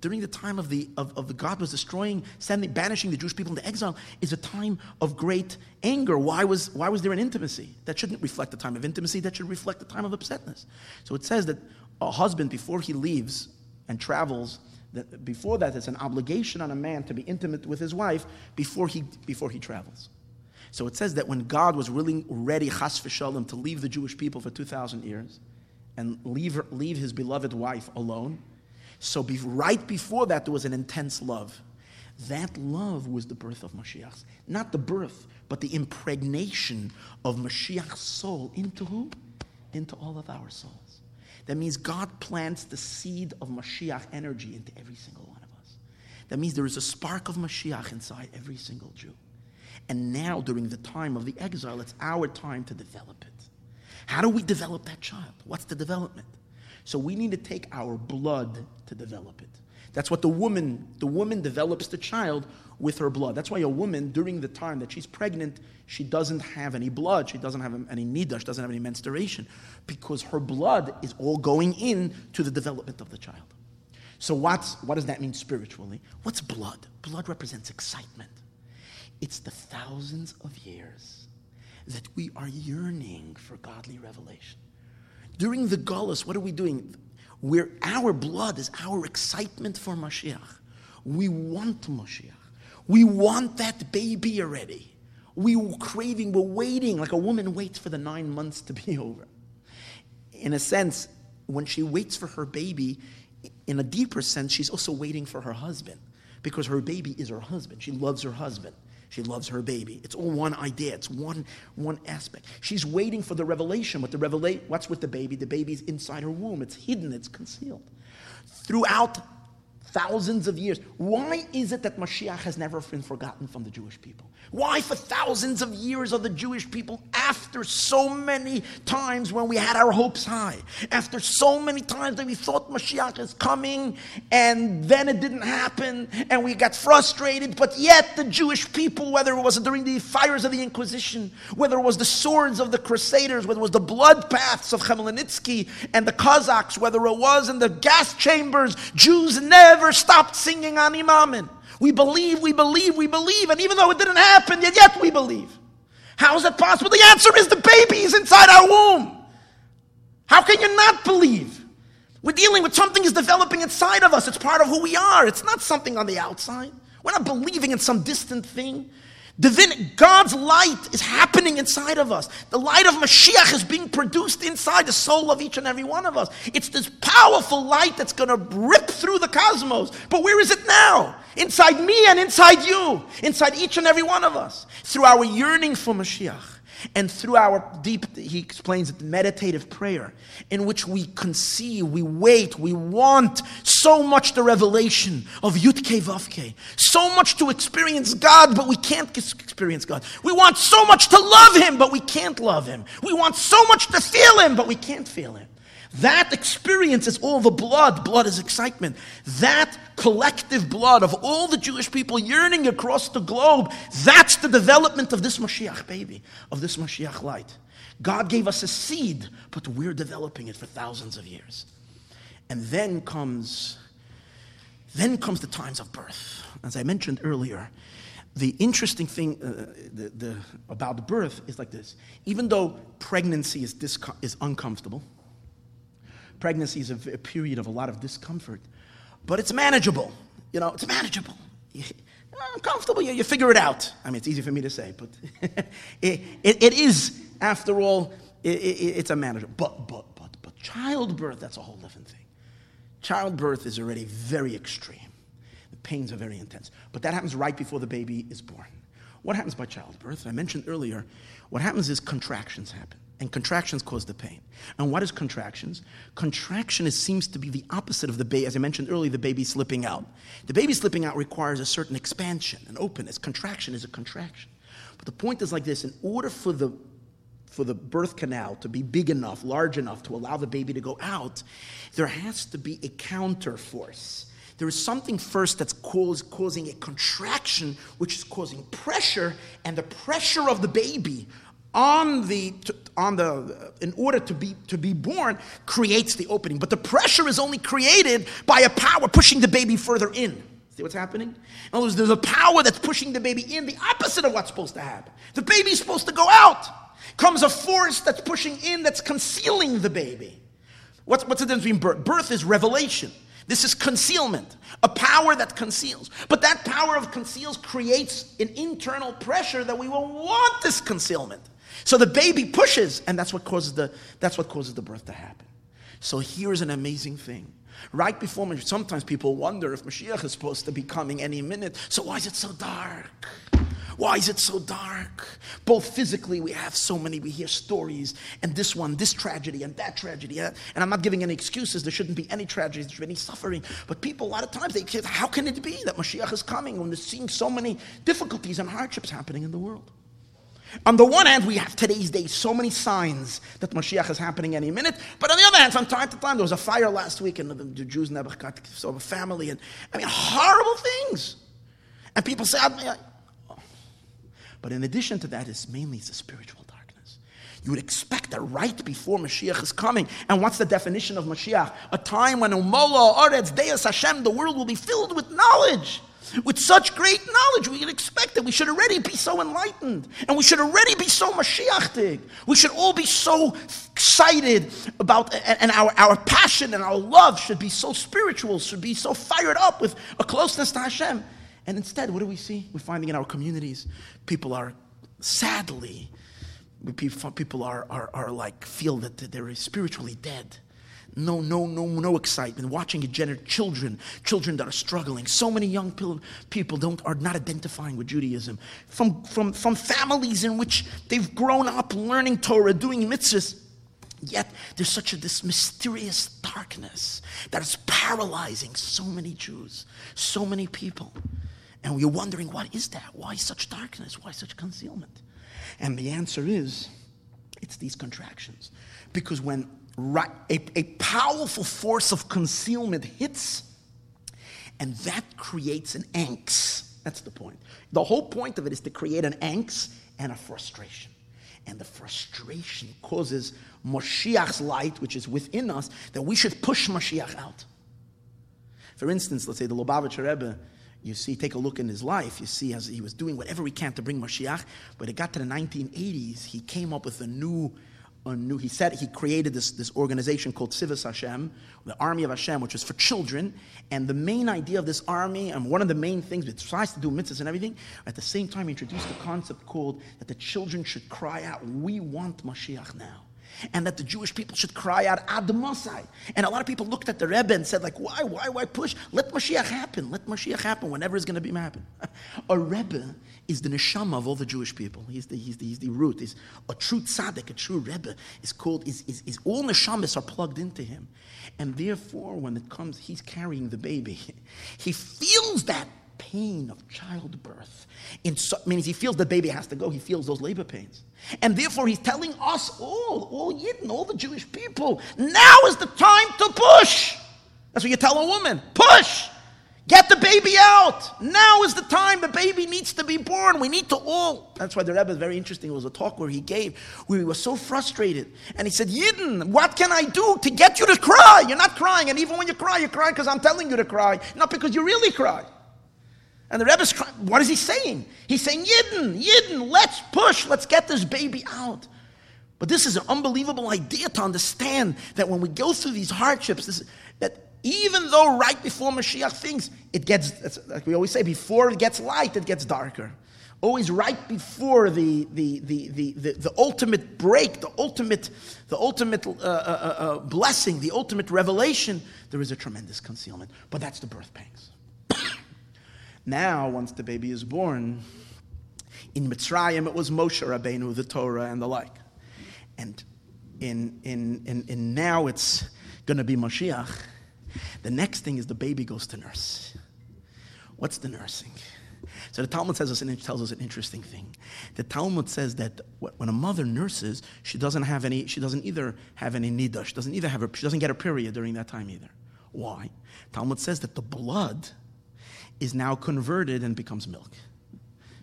During the time of the of, of the God was destroying, sending, banishing the Jewish people into exile, is a time of great anger. Why was why was there an intimacy? That shouldn't reflect the time of intimacy. That should reflect the time of upsetness. So it says that a husband before he leaves and travels That before that, it's an obligation on a man to be intimate with his wife before he, before he travels. So it says that when God was really ready, chas v'shalom, to leave the Jewish people for 2,000 years and leave, her, leave his beloved wife alone, so be, right before that, there was an intense love. That love was the birth of Mashiach. Not the birth, but the impregnation of Mashiach's soul into who? Into all of our souls. That means God plants the seed of Mashiach energy into every single one of us. That means there is a spark of Mashiach inside every single Jew. And now, during the time of the exile, it's our time to develop it. How do we develop that child? What's the development? So we need to take our blood to develop it. That's what the woman, the woman develops the child with her blood. That's why a woman, during the time that she's pregnant, she doesn't have any blood. She doesn't have any nida. She doesn't have any menstruation because her blood is all going in to the development of the child. So what's, what does that mean spiritually? What's blood? Blood represents excitement. It's the thousands of years that we are yearning for godly revelation. During the Gullus, what are we doing? Where our blood is our excitement for Mashiach. We want Mashiach. We want that baby already. We were craving, we're waiting, like a woman waits for the nine months to be over. In a sense, when she waits for her baby, in a deeper sense, she's also waiting for her husband because her baby is her husband. She loves her husband. She loves her baby. It's all one idea. It's one, one aspect. She's waiting for the revelation. The what's with the baby? The baby's inside her womb. It's hidden. It's concealed. Throughout thousands of years, why is it that Mashiach has never been forgotten from the Jewish people? Why, for thousands of years, are the Jewish people, after so many times when we had our hopes high, after so many times that we thought Mashiach is coming, and then it didn't happen, and we got frustrated, but yet the Jewish people, whether it was during the fires of the Inquisition, whether it was the swords of the Crusaders, whether it was the blood paths of Khmelnytsky and the Cossacks, whether it was in the gas chambers, Jews never stopped singing Ani Maamin. We believe, we believe, we believe, and even though it didn't happen, yet, yet we believe. How is that possible? The answer is the baby is inside our womb. How can you not believe? We're dealing with something is developing inside of us. It's part of who we are. It's not something on the outside. We're not believing in some distant thing. Divin- God's light is happening inside of us. The light of Mashiach is being produced inside the soul of each and every one of us. It's this powerful light that's going to rip through the cosmos. But where is it now? Inside me and inside you, inside each and every one of us, through our yearning for Mashiach. And through our deep, he explains it, meditative prayer, in which we conceive, we wait, we want so much the revelation of Yudke Vavke, so much to experience God, but we can't experience God. We want so much to love Him, but we can't love Him. We want so much to feel Him, but we can't feel Him. That experience is all the blood. Blood is excitement. That collective blood of all the Jewish people yearning across the globe, that's the development of this Mashiach baby, of this Mashiach light. God gave us a seed, but we're developing it for thousands of years. And then comes, then comes the times of birth. As I mentioned earlier, the interesting thing uh, the, the, about the birth is like this. Even though pregnancy is, disco- is uncomfortable, Pregnancy is a, a period of a lot of discomfort, but it's manageable. You know, it's manageable. Uncomfortable, uh, you, you figure it out. I mean, it's easy for me to say, but it, it, it is, after all, it, it's a manageable. But, but, but, but childbirth, that's a whole different thing. Childbirth is already very extreme. The pains are very intense. But that happens right before the baby is born. What happens by childbirth? I mentioned earlier, what happens is contractions happen. And contractions cause the pain. And what is contractions? Contraction is, seems to be the opposite of the baby, as I mentioned earlier, the baby slipping out. The baby slipping out requires a certain expansion and openness. Contraction is a contraction. But the point is like this in order for the for the birth canal to be big enough, large enough to allow the baby to go out, there has to be a counter force. There is something first that's cause, causing a contraction, which is causing pressure, and the pressure of the baby on the on the in order to be to be born creates the opening. But the pressure is only created by a power pushing the baby further in. See what's happening? In other words there's a power that's pushing the baby in the opposite of what's supposed to happen. The baby's supposed to go out. Comes a force that's pushing in that's concealing the baby. What's, what's the difference between birth? Birth is revelation. This is concealment, a power that conceals. But that power of conceals creates an internal pressure that we will want this concealment. So the baby pushes, and that's what causes the, that's what causes the birth to happen. So here's an amazing thing. Right before sometimes people wonder if Mashiach is supposed to be coming any minute. So why is it so dark? Why is it so dark? Both physically, we have so many, we hear stories, and this one, this tragedy, and that tragedy. And I'm not giving any excuses. There shouldn't be any tragedies, there shouldn't be any suffering. But people, a lot of times, they say, how can it be that Mashiach is coming when they're seeing so many difficulties and hardships happening in the world? On the one hand, we have today's day so many signs that Mashiach is happening any minute. But on the other hand, from time to time, there was a fire last week, and the, Jews never got so a family, and I mean horrible things. And people say, but in addition to that, it's mainly the spiritual darkness. You would expect that right before Mashiach is coming. And what's the definition of Mashiach? A time when Umola, Oretz, Deus Hashem, the world will be filled with knowledge. With such great knowledge, we can expect that we should already be so enlightened. And we should already be so Mashiachtig. We should all be so excited about, and our, our passion and our love should be so spiritual, should be so fired up with a closeness to Hashem. And instead, what do we see? We're finding in our communities, people are sadly, people are, are, are like, feel that they're spiritually dead. No, no, no, no excitement. Watching gener- children, children that are struggling. So many young people don't, are not identifying with Judaism. From, from, from families in which they've grown up learning Torah, doing mitzvahs. Yet there's such a this mysterious darkness that is paralyzing so many Jews, so many people. And we're wondering, what is that? Why such darkness? Why such concealment? And the answer is, it's these contractions. Because when a, a powerful force of concealment hits, and that creates an angst. That's the point. The whole point of it is to create an angst and a frustration. And the frustration causes Moshiach's light, which is within us, that we should push Moshiach out. For instance, let's say the Lubavitcher Rebbe you see, take a look in his life. You see, as he was doing whatever he can to bring Mashiach, but it got to the 1980s, he came up with a new, He said he created this, this organization called Tzivos Hashem, the Army of Hashem, which was for children. And the main idea of this army, and one of the main things, it tries to do mitzvahs and everything, at the same time, he introduced a concept called that the children should cry out, "We want Mashiach now." And that the Jewish people should cry out Ad Mosai. And a lot of people looked at the Rebbe and said, like, why, why, why push? Let Mashiach happen. Let Mashiach happen whenever it's going to be happen. a Rebbe is the neshama of all the Jewish people. He's the, he's the, he's the root. He's a true tzaddik, a true Rebbe is called, is, is, is all neshamas are plugged into him. And therefore, when it comes, he's carrying the baby. He feels that pain of childbirth. In so, means he feels the baby has to go. He feels those labor pains. And therefore, he's telling us all, all Yidden, all the Jewish people, now is the time to push. That's what you tell a woman push. Get the baby out. Now is the time. The baby needs to be born. We need to all. That's why the Rebbe is very interesting. It was a talk where he gave, where he was so frustrated. And he said, Yidden, what can I do to get you to cry? You're not crying. And even when you cry, you cry because I'm telling you to cry, not because you really cry. And the Rebbe's crying. What is he saying? He's saying, Yidden, Yidden, let's push, let's get this baby out. But this is an unbelievable idea to understand that when we go through these hardships, this, that even though right before Mashiach things, it gets, like we always say, before it gets light, it gets darker. Always right before the, the, the, the, the, the ultimate break, the ultimate, the ultimate uh, uh, uh, uh blessing, the ultimate revelation, there is a tremendous concealment. But that's the birth pangs. Now, once the baby is born, in Mitzrayim it was Moshe Rabbeinu, the Torah, and the like. And in, in, in, in now it's going to be Mashiach. The next thing is the baby goes to nurse. What's the nursing? So the Talmud says us, tells us an interesting thing. The Talmud says that when a mother nurses, she doesn't have any. She doesn't either have any nida. She doesn't either have her. She doesn't get a period during that time either. Why? Talmud says that the blood is now converted and becomes milk.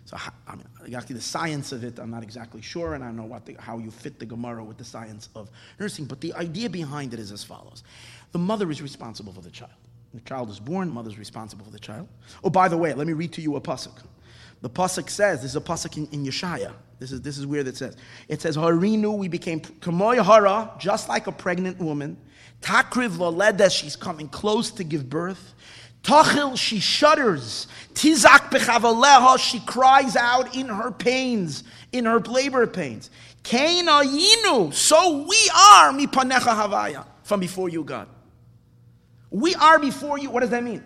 So, I mean, the science of it, I'm not exactly sure, and I don't know what the, how you fit the Gemara with the science of nursing, but the idea behind it is as follows The mother is responsible for the child. The child is born, mother is responsible for the child. Oh, by the way, let me read to you a pasuk. The pasuk says, this is a pasuk in, in Yeshaya. This is, this is weird it says. It says, Harinu, we became kamoy hara, just like a pregnant woman. Takriv Loledes, she's coming close to give birth. Tachil, she shudders. Tizak bechavaleha, she cries out in her pains, in her labor pains. Kain ayinu, so we are mipanecha havaya, from before you, God. We are before you. What does that mean?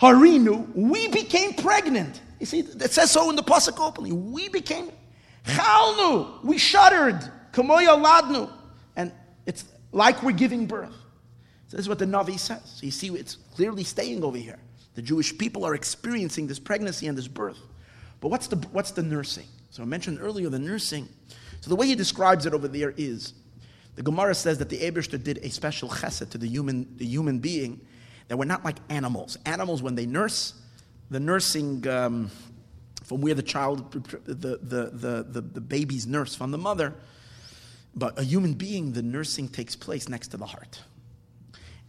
Harinu, we became pregnant. You see, it says so in the pasuk openly. We became chalnu, we shuddered. Kamoya ladnu, and it's like we're giving birth. So this is what the Navi says. So you see, it's clearly staying over here. The Jewish people are experiencing this pregnancy and this birth. But what's the, what's the nursing? So I mentioned earlier the nursing. So the way he describes it over there is the Gemara says that the Aibershter did a special chesed to the human, the human being, that we're not like animals. Animals, when they nurse, the nursing um, from where the child, the, the, the, the, the baby's nurse from the mother, but a human being, the nursing takes place next to the heart.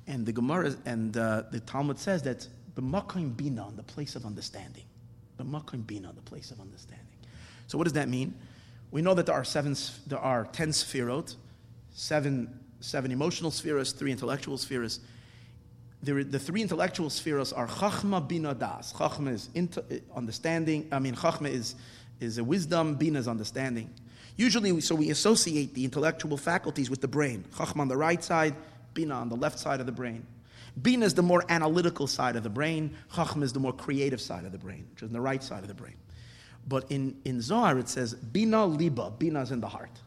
And the Gemara and uh, the Talmud says that the makim bina, the place of understanding. The makim bina, the place of understanding. So what does that mean? We know that there are seven, there are ten sefirot, seven, seven emotional spheres, three intellectual spheres. The, the three intellectual spheres are chachma, bina, das. Chachma is inter, understanding. I mean, chachma is is a wisdom. Bina is understanding. Usually, so we associate the intellectual faculties with the brain. Chachma on the right side, Bina on the left side of the brain. Bina is the more analytical side of the brain. Chachma is the more creative side of the brain, which is on the right side of the brain. But in, in Zohar, it says Bina Liba. Bina is in the heart.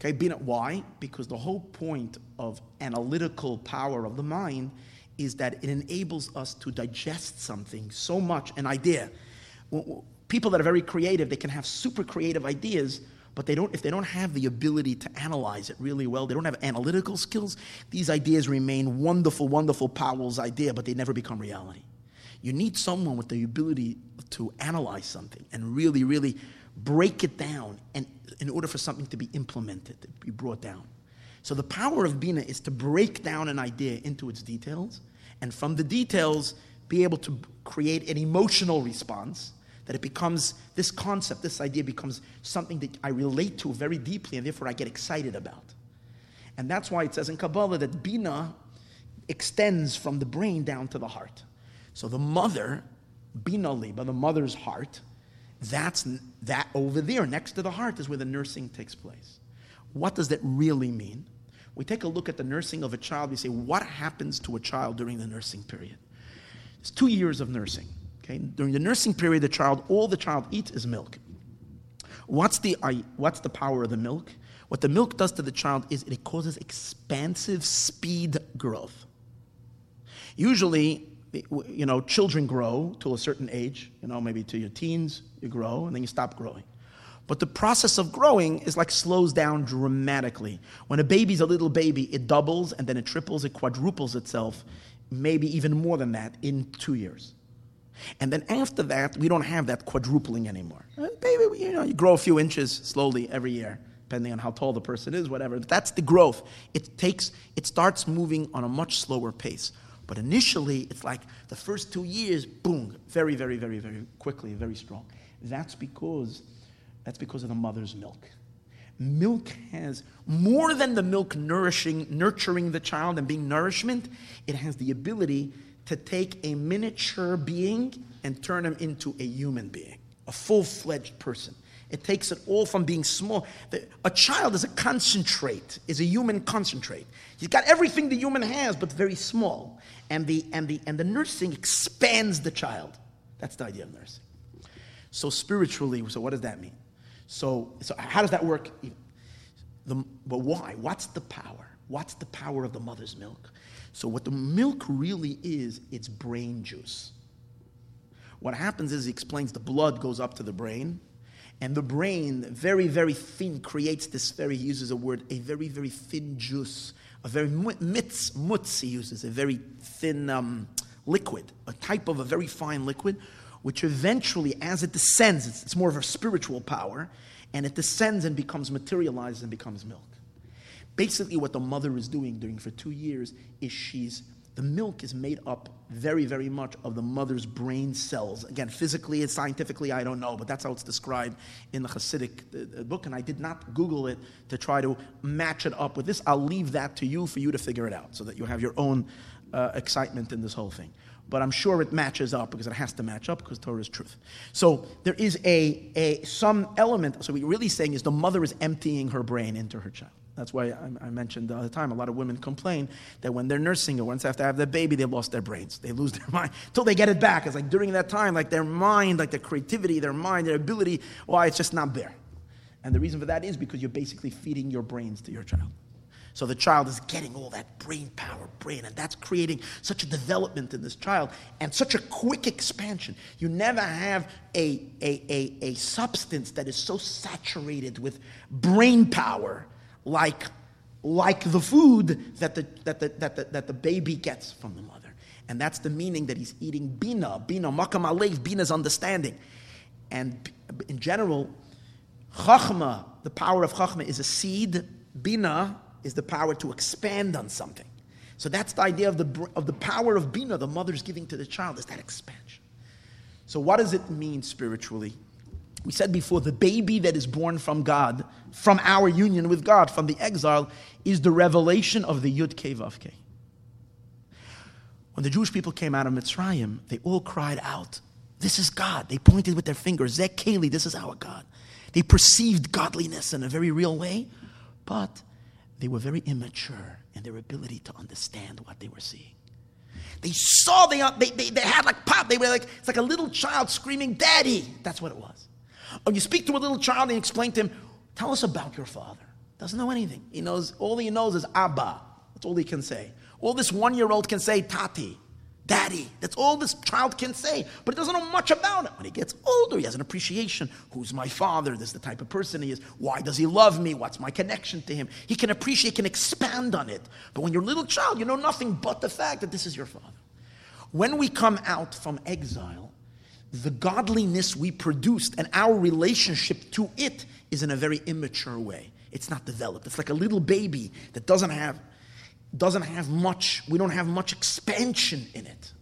Okay, Bina. Why? Because the whole point of analytical power of the mind is that it enables us to digest something so much, an idea people that are very creative, they can have super creative ideas, but they don't, if they don't have the ability to analyze it really well, they don't have analytical skills, these ideas remain wonderful, wonderful Powell's idea, but they never become reality. You need someone with the ability to analyze something and really, really break it down and in order for something to be implemented, to be brought down. So the power of Bina is to break down an idea into its details, and from the details, be able to create an emotional response that it becomes, this concept, this idea becomes something that I relate to very deeply and therefore I get excited about. And that's why it says in Kabbalah that Bina extends from the brain down to the heart. So the mother, Bina Liba, the mother's heart, that's that over there next to the heart is where the nursing takes place. What does that really mean? We take a look at the nursing of a child, we say, what happens to a child during the nursing period? It's two years of nursing. Okay? During the nursing period, the child, all the child eats is milk. What's the, what's the power of the milk? What the milk does to the child is it causes expansive speed growth. Usually, you know, children grow to a certain age, you know, maybe to your teens, you grow, and then you stop growing. But the process of growing is like slows down dramatically. When a baby's a little baby, it doubles and then it triples, it quadruples itself, maybe even more than that in two years. And then after that, we don't have that quadrupling anymore. Uh, baby, you know, you grow a few inches slowly every year, depending on how tall the person is, whatever. That's the growth. It takes, it starts moving on a much slower pace. But initially, it's like the first two years, boom, very, very, very, very quickly, very strong. That's because, that's because of the mother's milk. Milk has more than the milk nourishing, nurturing the child and being nourishment. It has the ability to take a miniature being and turn him into a human being, a full fledged person. It takes it all from being small. A child is a concentrate, is a human concentrate. He's got everything the human has, but very small. And the, and the, and the nursing expands the child. That's the idea of nursing. So spiritually, so what does that mean? So, so how does that work? The, but why? What's the power? What's the power of the mother's milk? So, what the milk really is, it's brain juice. What happens is, he explains the blood goes up to the brain, and the brain, very, very thin, creates this very, he uses a word, a very, very thin juice, a very mitz, mutz, he uses, a very thin um, liquid, a type of a very fine liquid, which eventually, as it descends, it's, it's more of a spiritual power, and it descends and becomes materialized and becomes milk. Basically, what the mother is doing during for two years is she's The milk is made up very, very much of the mother's brain cells. Again, physically and scientifically, I don't know, but that's how it's described in the Hasidic uh, uh, book. And I did not Google it to try to match it up with this. I'll leave that to you for you to figure it out so that you have your own uh, excitement in this whole thing. But I'm sure it matches up because it has to match up because Torah is truth. So there is a, a some element. So what you're really saying is the mother is emptying her brain into her child. That's why I, I, mentioned the other time, a lot of women complain that when they're nursing or once after have to have their baby, they've lost their brains. They lose their mind until they get it back. It's like during that time, like their mind, like their creativity, their mind, their ability, why it's just not there. And the reason for that is because you're basically feeding your brains to your child. So the child is getting all that brain power, brain, and that's creating such a development in this child and such a quick expansion. You never have a, a, a, a substance that is so saturated with brain power like, like the food that the, that, the, that, the, that the baby gets from the mother. And that's the meaning that he's eating bina, bina, makam alev, bina's understanding. And in general, chachma, the power of chachma is a seed, bina is the power to expand on something. So that's the idea of the, of the power of bina the mother's giving to the child, is that expansion. So what does it mean spiritually? We said before, the baby that is born from God, from our union with God, from the exile, is the revelation of the Yud Kei. When the Jewish people came out of Mitzrayim, they all cried out, This is God. They pointed with their fingers, Zeh Keli, this is our God. They perceived godliness in a very real way, but they were very immature in their ability to understand what they were seeing. They saw, they, they, they, they had like pop, they were like, it's like a little child screaming, Daddy. That's what it was. Or you speak to a little child and you explain to him, Tell us about your father. Doesn't know anything. He knows, all he knows is Abba. That's all he can say. All this one year old can say, Tati, Daddy. That's all this child can say. But he doesn't know much about it. When he gets older, he has an appreciation. Who's my father? This is the type of person he is. Why does he love me? What's my connection to him? He can appreciate, can expand on it. But when you're a little child, you know nothing but the fact that this is your father. When we come out from exile, the godliness we produced and our relationship to it is in a very immature way. It's not developed. It's like a little baby that doesn't have doesn't have much, we don't have much expansion in it.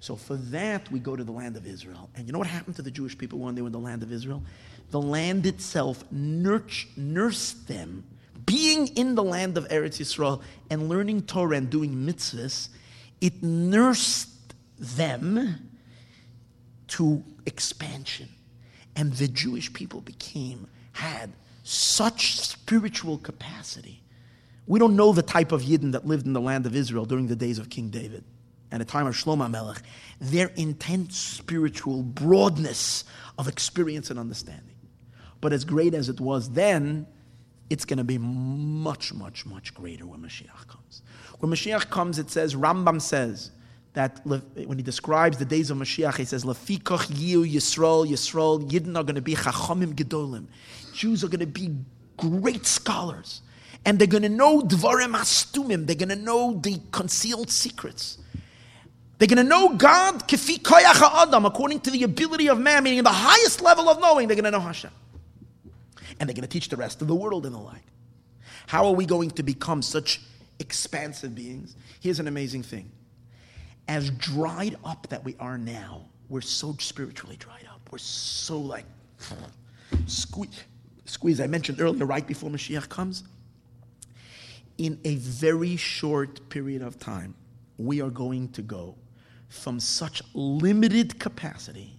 So for that, we go to the land of Israel. And you know what happened to the Jewish people when they were in the land of Israel? The land itself nursed them. Being in the land of Eretz Yisrael and learning Torah and doing mitzvahs, it nursed them to expansion. And the Jewish people became, had such spiritual capacity. We don't know the type of Yidden that lived in the land of Israel during the days of King David and the time of Shlomo Melech. Their intense spiritual broadness of experience and understanding. But as great as it was then, it's going to be much, much, much greater when Mashiach comes. When Mashiach comes, it says, Rambam says, that when he describes the days of Mashiach, he says, "Lafikoch yiu Yisrael, Yisrael, Yidden are going to be chachamim gedolim. Jews are going to be great scholars, and they're going to know dvarim astumim. They're going to know the concealed secrets. They're going to know God kefi koyach adam, according to the ability of man, meaning the highest level of knowing. They're going to know Hashem, and they're going to teach the rest of the world and the like. How are we going to become such expansive beings? Here's an amazing thing as dried up that we are now, we're so spiritually dried up. We're so like squeeze. Squeeze. I mentioned earlier, right before Mashiach comes. In a very short period of time, we are going to go from such limited capacity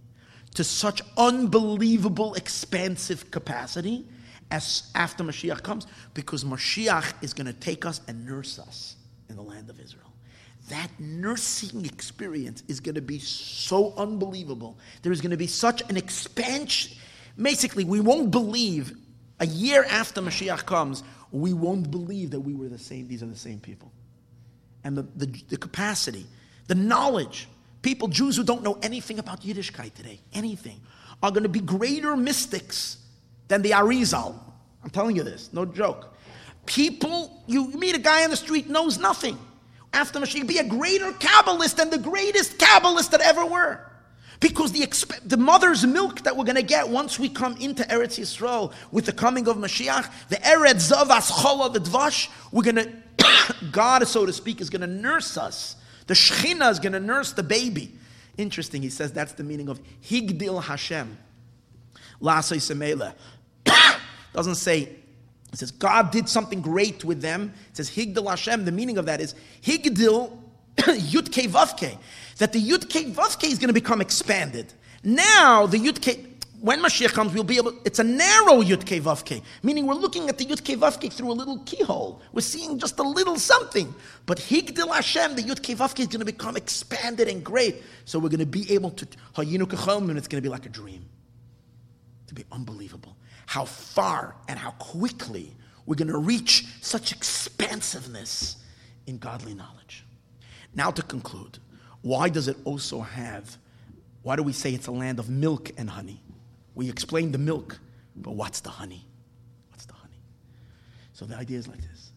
to such unbelievable expansive capacity as after Mashiach comes, because Mashiach is going to take us and nurse us in the land of Israel that nursing experience is going to be so unbelievable. There is going to be such an expansion. Basically, we won't believe a year after Mashiach comes, we won't believe that we were the same, these are the same people. And the, the, the capacity, the knowledge, people, Jews who don't know anything about Yiddishkeit today, anything, are going to be greater mystics than the Arizal. I'm telling you this, no joke. People, you meet a guy on the street, knows nothing after Mashiach be a greater Kabbalist than the greatest Kabbalists that ever were. Because the, exp- the mother's milk that we're going to get once we come into Eretz Yisrael with the coming of Mashiach, the Eretz Zavas Chola, the Dvash, we're going to, God, so to speak, is going to nurse us The Shechina is going to nurse the baby. Interesting, he says that's the meaning of Higdil Hashem. Lasei Semele. Doesn't say, it says God did something great with them. It says Higdil Hashem. The meaning of that is Higdil Yud Kei Vav Kei. That the Yud Kei Vav Kei is going to become expanded. Now the Yud Kei, when Mashiach comes, we'll be able, it's a narrow Yud Kei Vav Kei, meaning we're looking at the Yud Kei Vav Kei through a little keyhole. We're seeing just a little something. But Higdil Hashem, the Yud Kei Vav Kei is going to become expanded and great. So we're going to be able to, Hayinu and it's going to be like a dream. To be unbelievable. How far and how quickly we're going to reach such expansiveness in godly knowledge. Now to conclude, why does it also have, why do we say it's a land of milk and honey? We explained the milk, but what's the honey? What's the honey? So the idea is like this.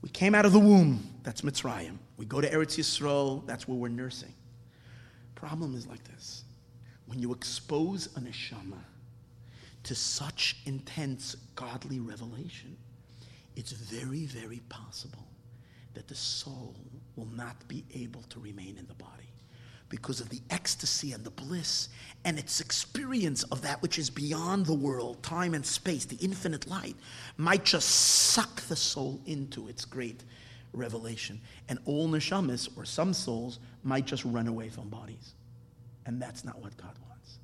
We came out of the womb, that's Mitzrayim. We go to Eretz Yisrael, that's where we're nursing. Problem is like this. When you expose a neshama to such intense godly revelation, it's very, very possible that the soul will not be able to remain in the body because of the ecstasy and the bliss and its experience of that which is beyond the world, time and space, the infinite light, might just suck the soul into its great revelation. And all neshamas, or some souls, might just run away from bodies. And that's not what God wants.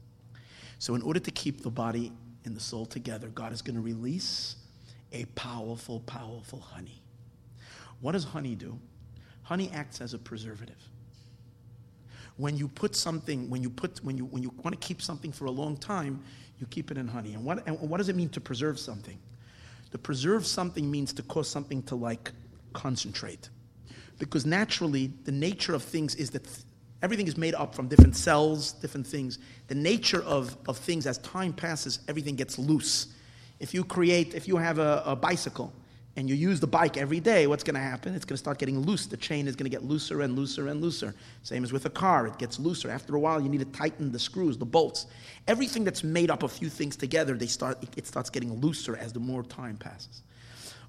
So, in order to keep the body and the soul together, God is going to release a powerful, powerful honey. What does honey do? Honey acts as a preservative when you put something, when you put, when you when you want to keep something for a long time, you keep it in honey. And what and what does it mean to preserve something? To preserve something means to cause something to like concentrate, because naturally the nature of things is that everything is made up from different cells, different things. The nature of of things as time passes, everything gets loose. If you create, if you have a, a bicycle and you use the bike every day, what's going to happen? It's going to start getting loose. The chain is going to get looser and looser and looser. Same as with a car, it gets looser. After a while, you need to tighten the screws, the bolts. Everything that's made up of a few things together, they start, it starts getting looser as the more time passes.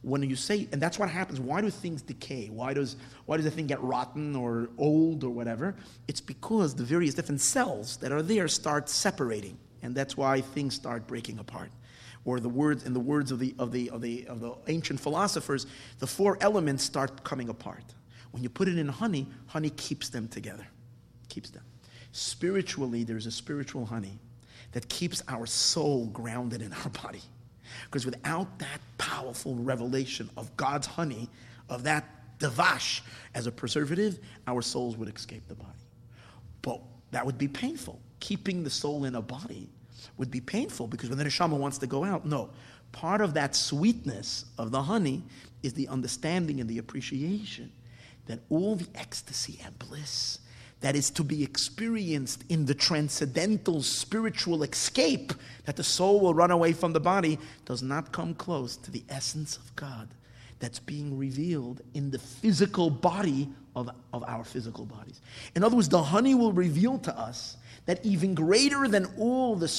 When you say, and that's what happens. Why do things decay? Why does why does a thing get rotten or old or whatever? It's because the various different cells that are there start separating, and that's why things start breaking apart or the words in the words of the, of, the, of, the, of the ancient philosophers, the four elements start coming apart. When you put it in honey, honey keeps them together, keeps them. Spiritually, there's a spiritual honey that keeps our soul grounded in our body. Because without that powerful revelation of God's honey, of that devash as a preservative, our souls would escape the body. But that would be painful. Keeping the soul in a body would be painful because when the neshama wants to go out, no. Part of that sweetness of the honey is the understanding and the appreciation that all the ecstasy and bliss that is to be experienced in the transcendental spiritual escape that the soul will run away from the body does not come close to the essence of God that's being revealed in the physical body of, of our physical bodies. In other words, the honey will reveal to us that even greater than all the,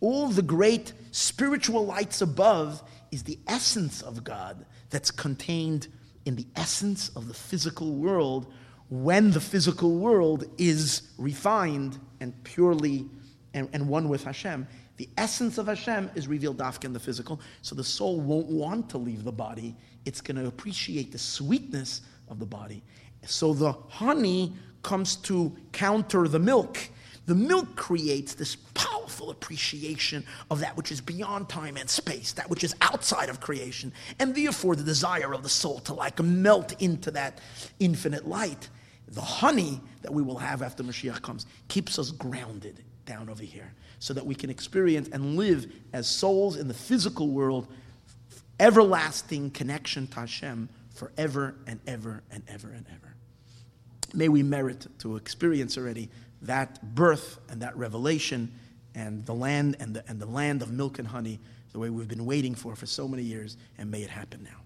all the great spiritual lights above is the essence of God that's contained in the essence of the physical world when the physical world is refined and purely and, and one with Hashem. The essence of Hashem is revealed dafka in the physical, so the soul won't want to leave the body. It's going to appreciate the sweetness of the body. So the honey comes to counter the milk. The milk creates this powerful appreciation of that which is beyond time and space, that which is outside of creation, and therefore the desire of the soul to like melt into that infinite light the honey that we will have after Mashiach comes keeps us grounded down over here so that we can experience and live as souls in the physical world, everlasting connection to Hashem forever and ever and ever and ever. May we merit to experience already that birth and that revelation and the land and the, and the land of milk and honey the way we've been waiting for for so many years and may it happen now.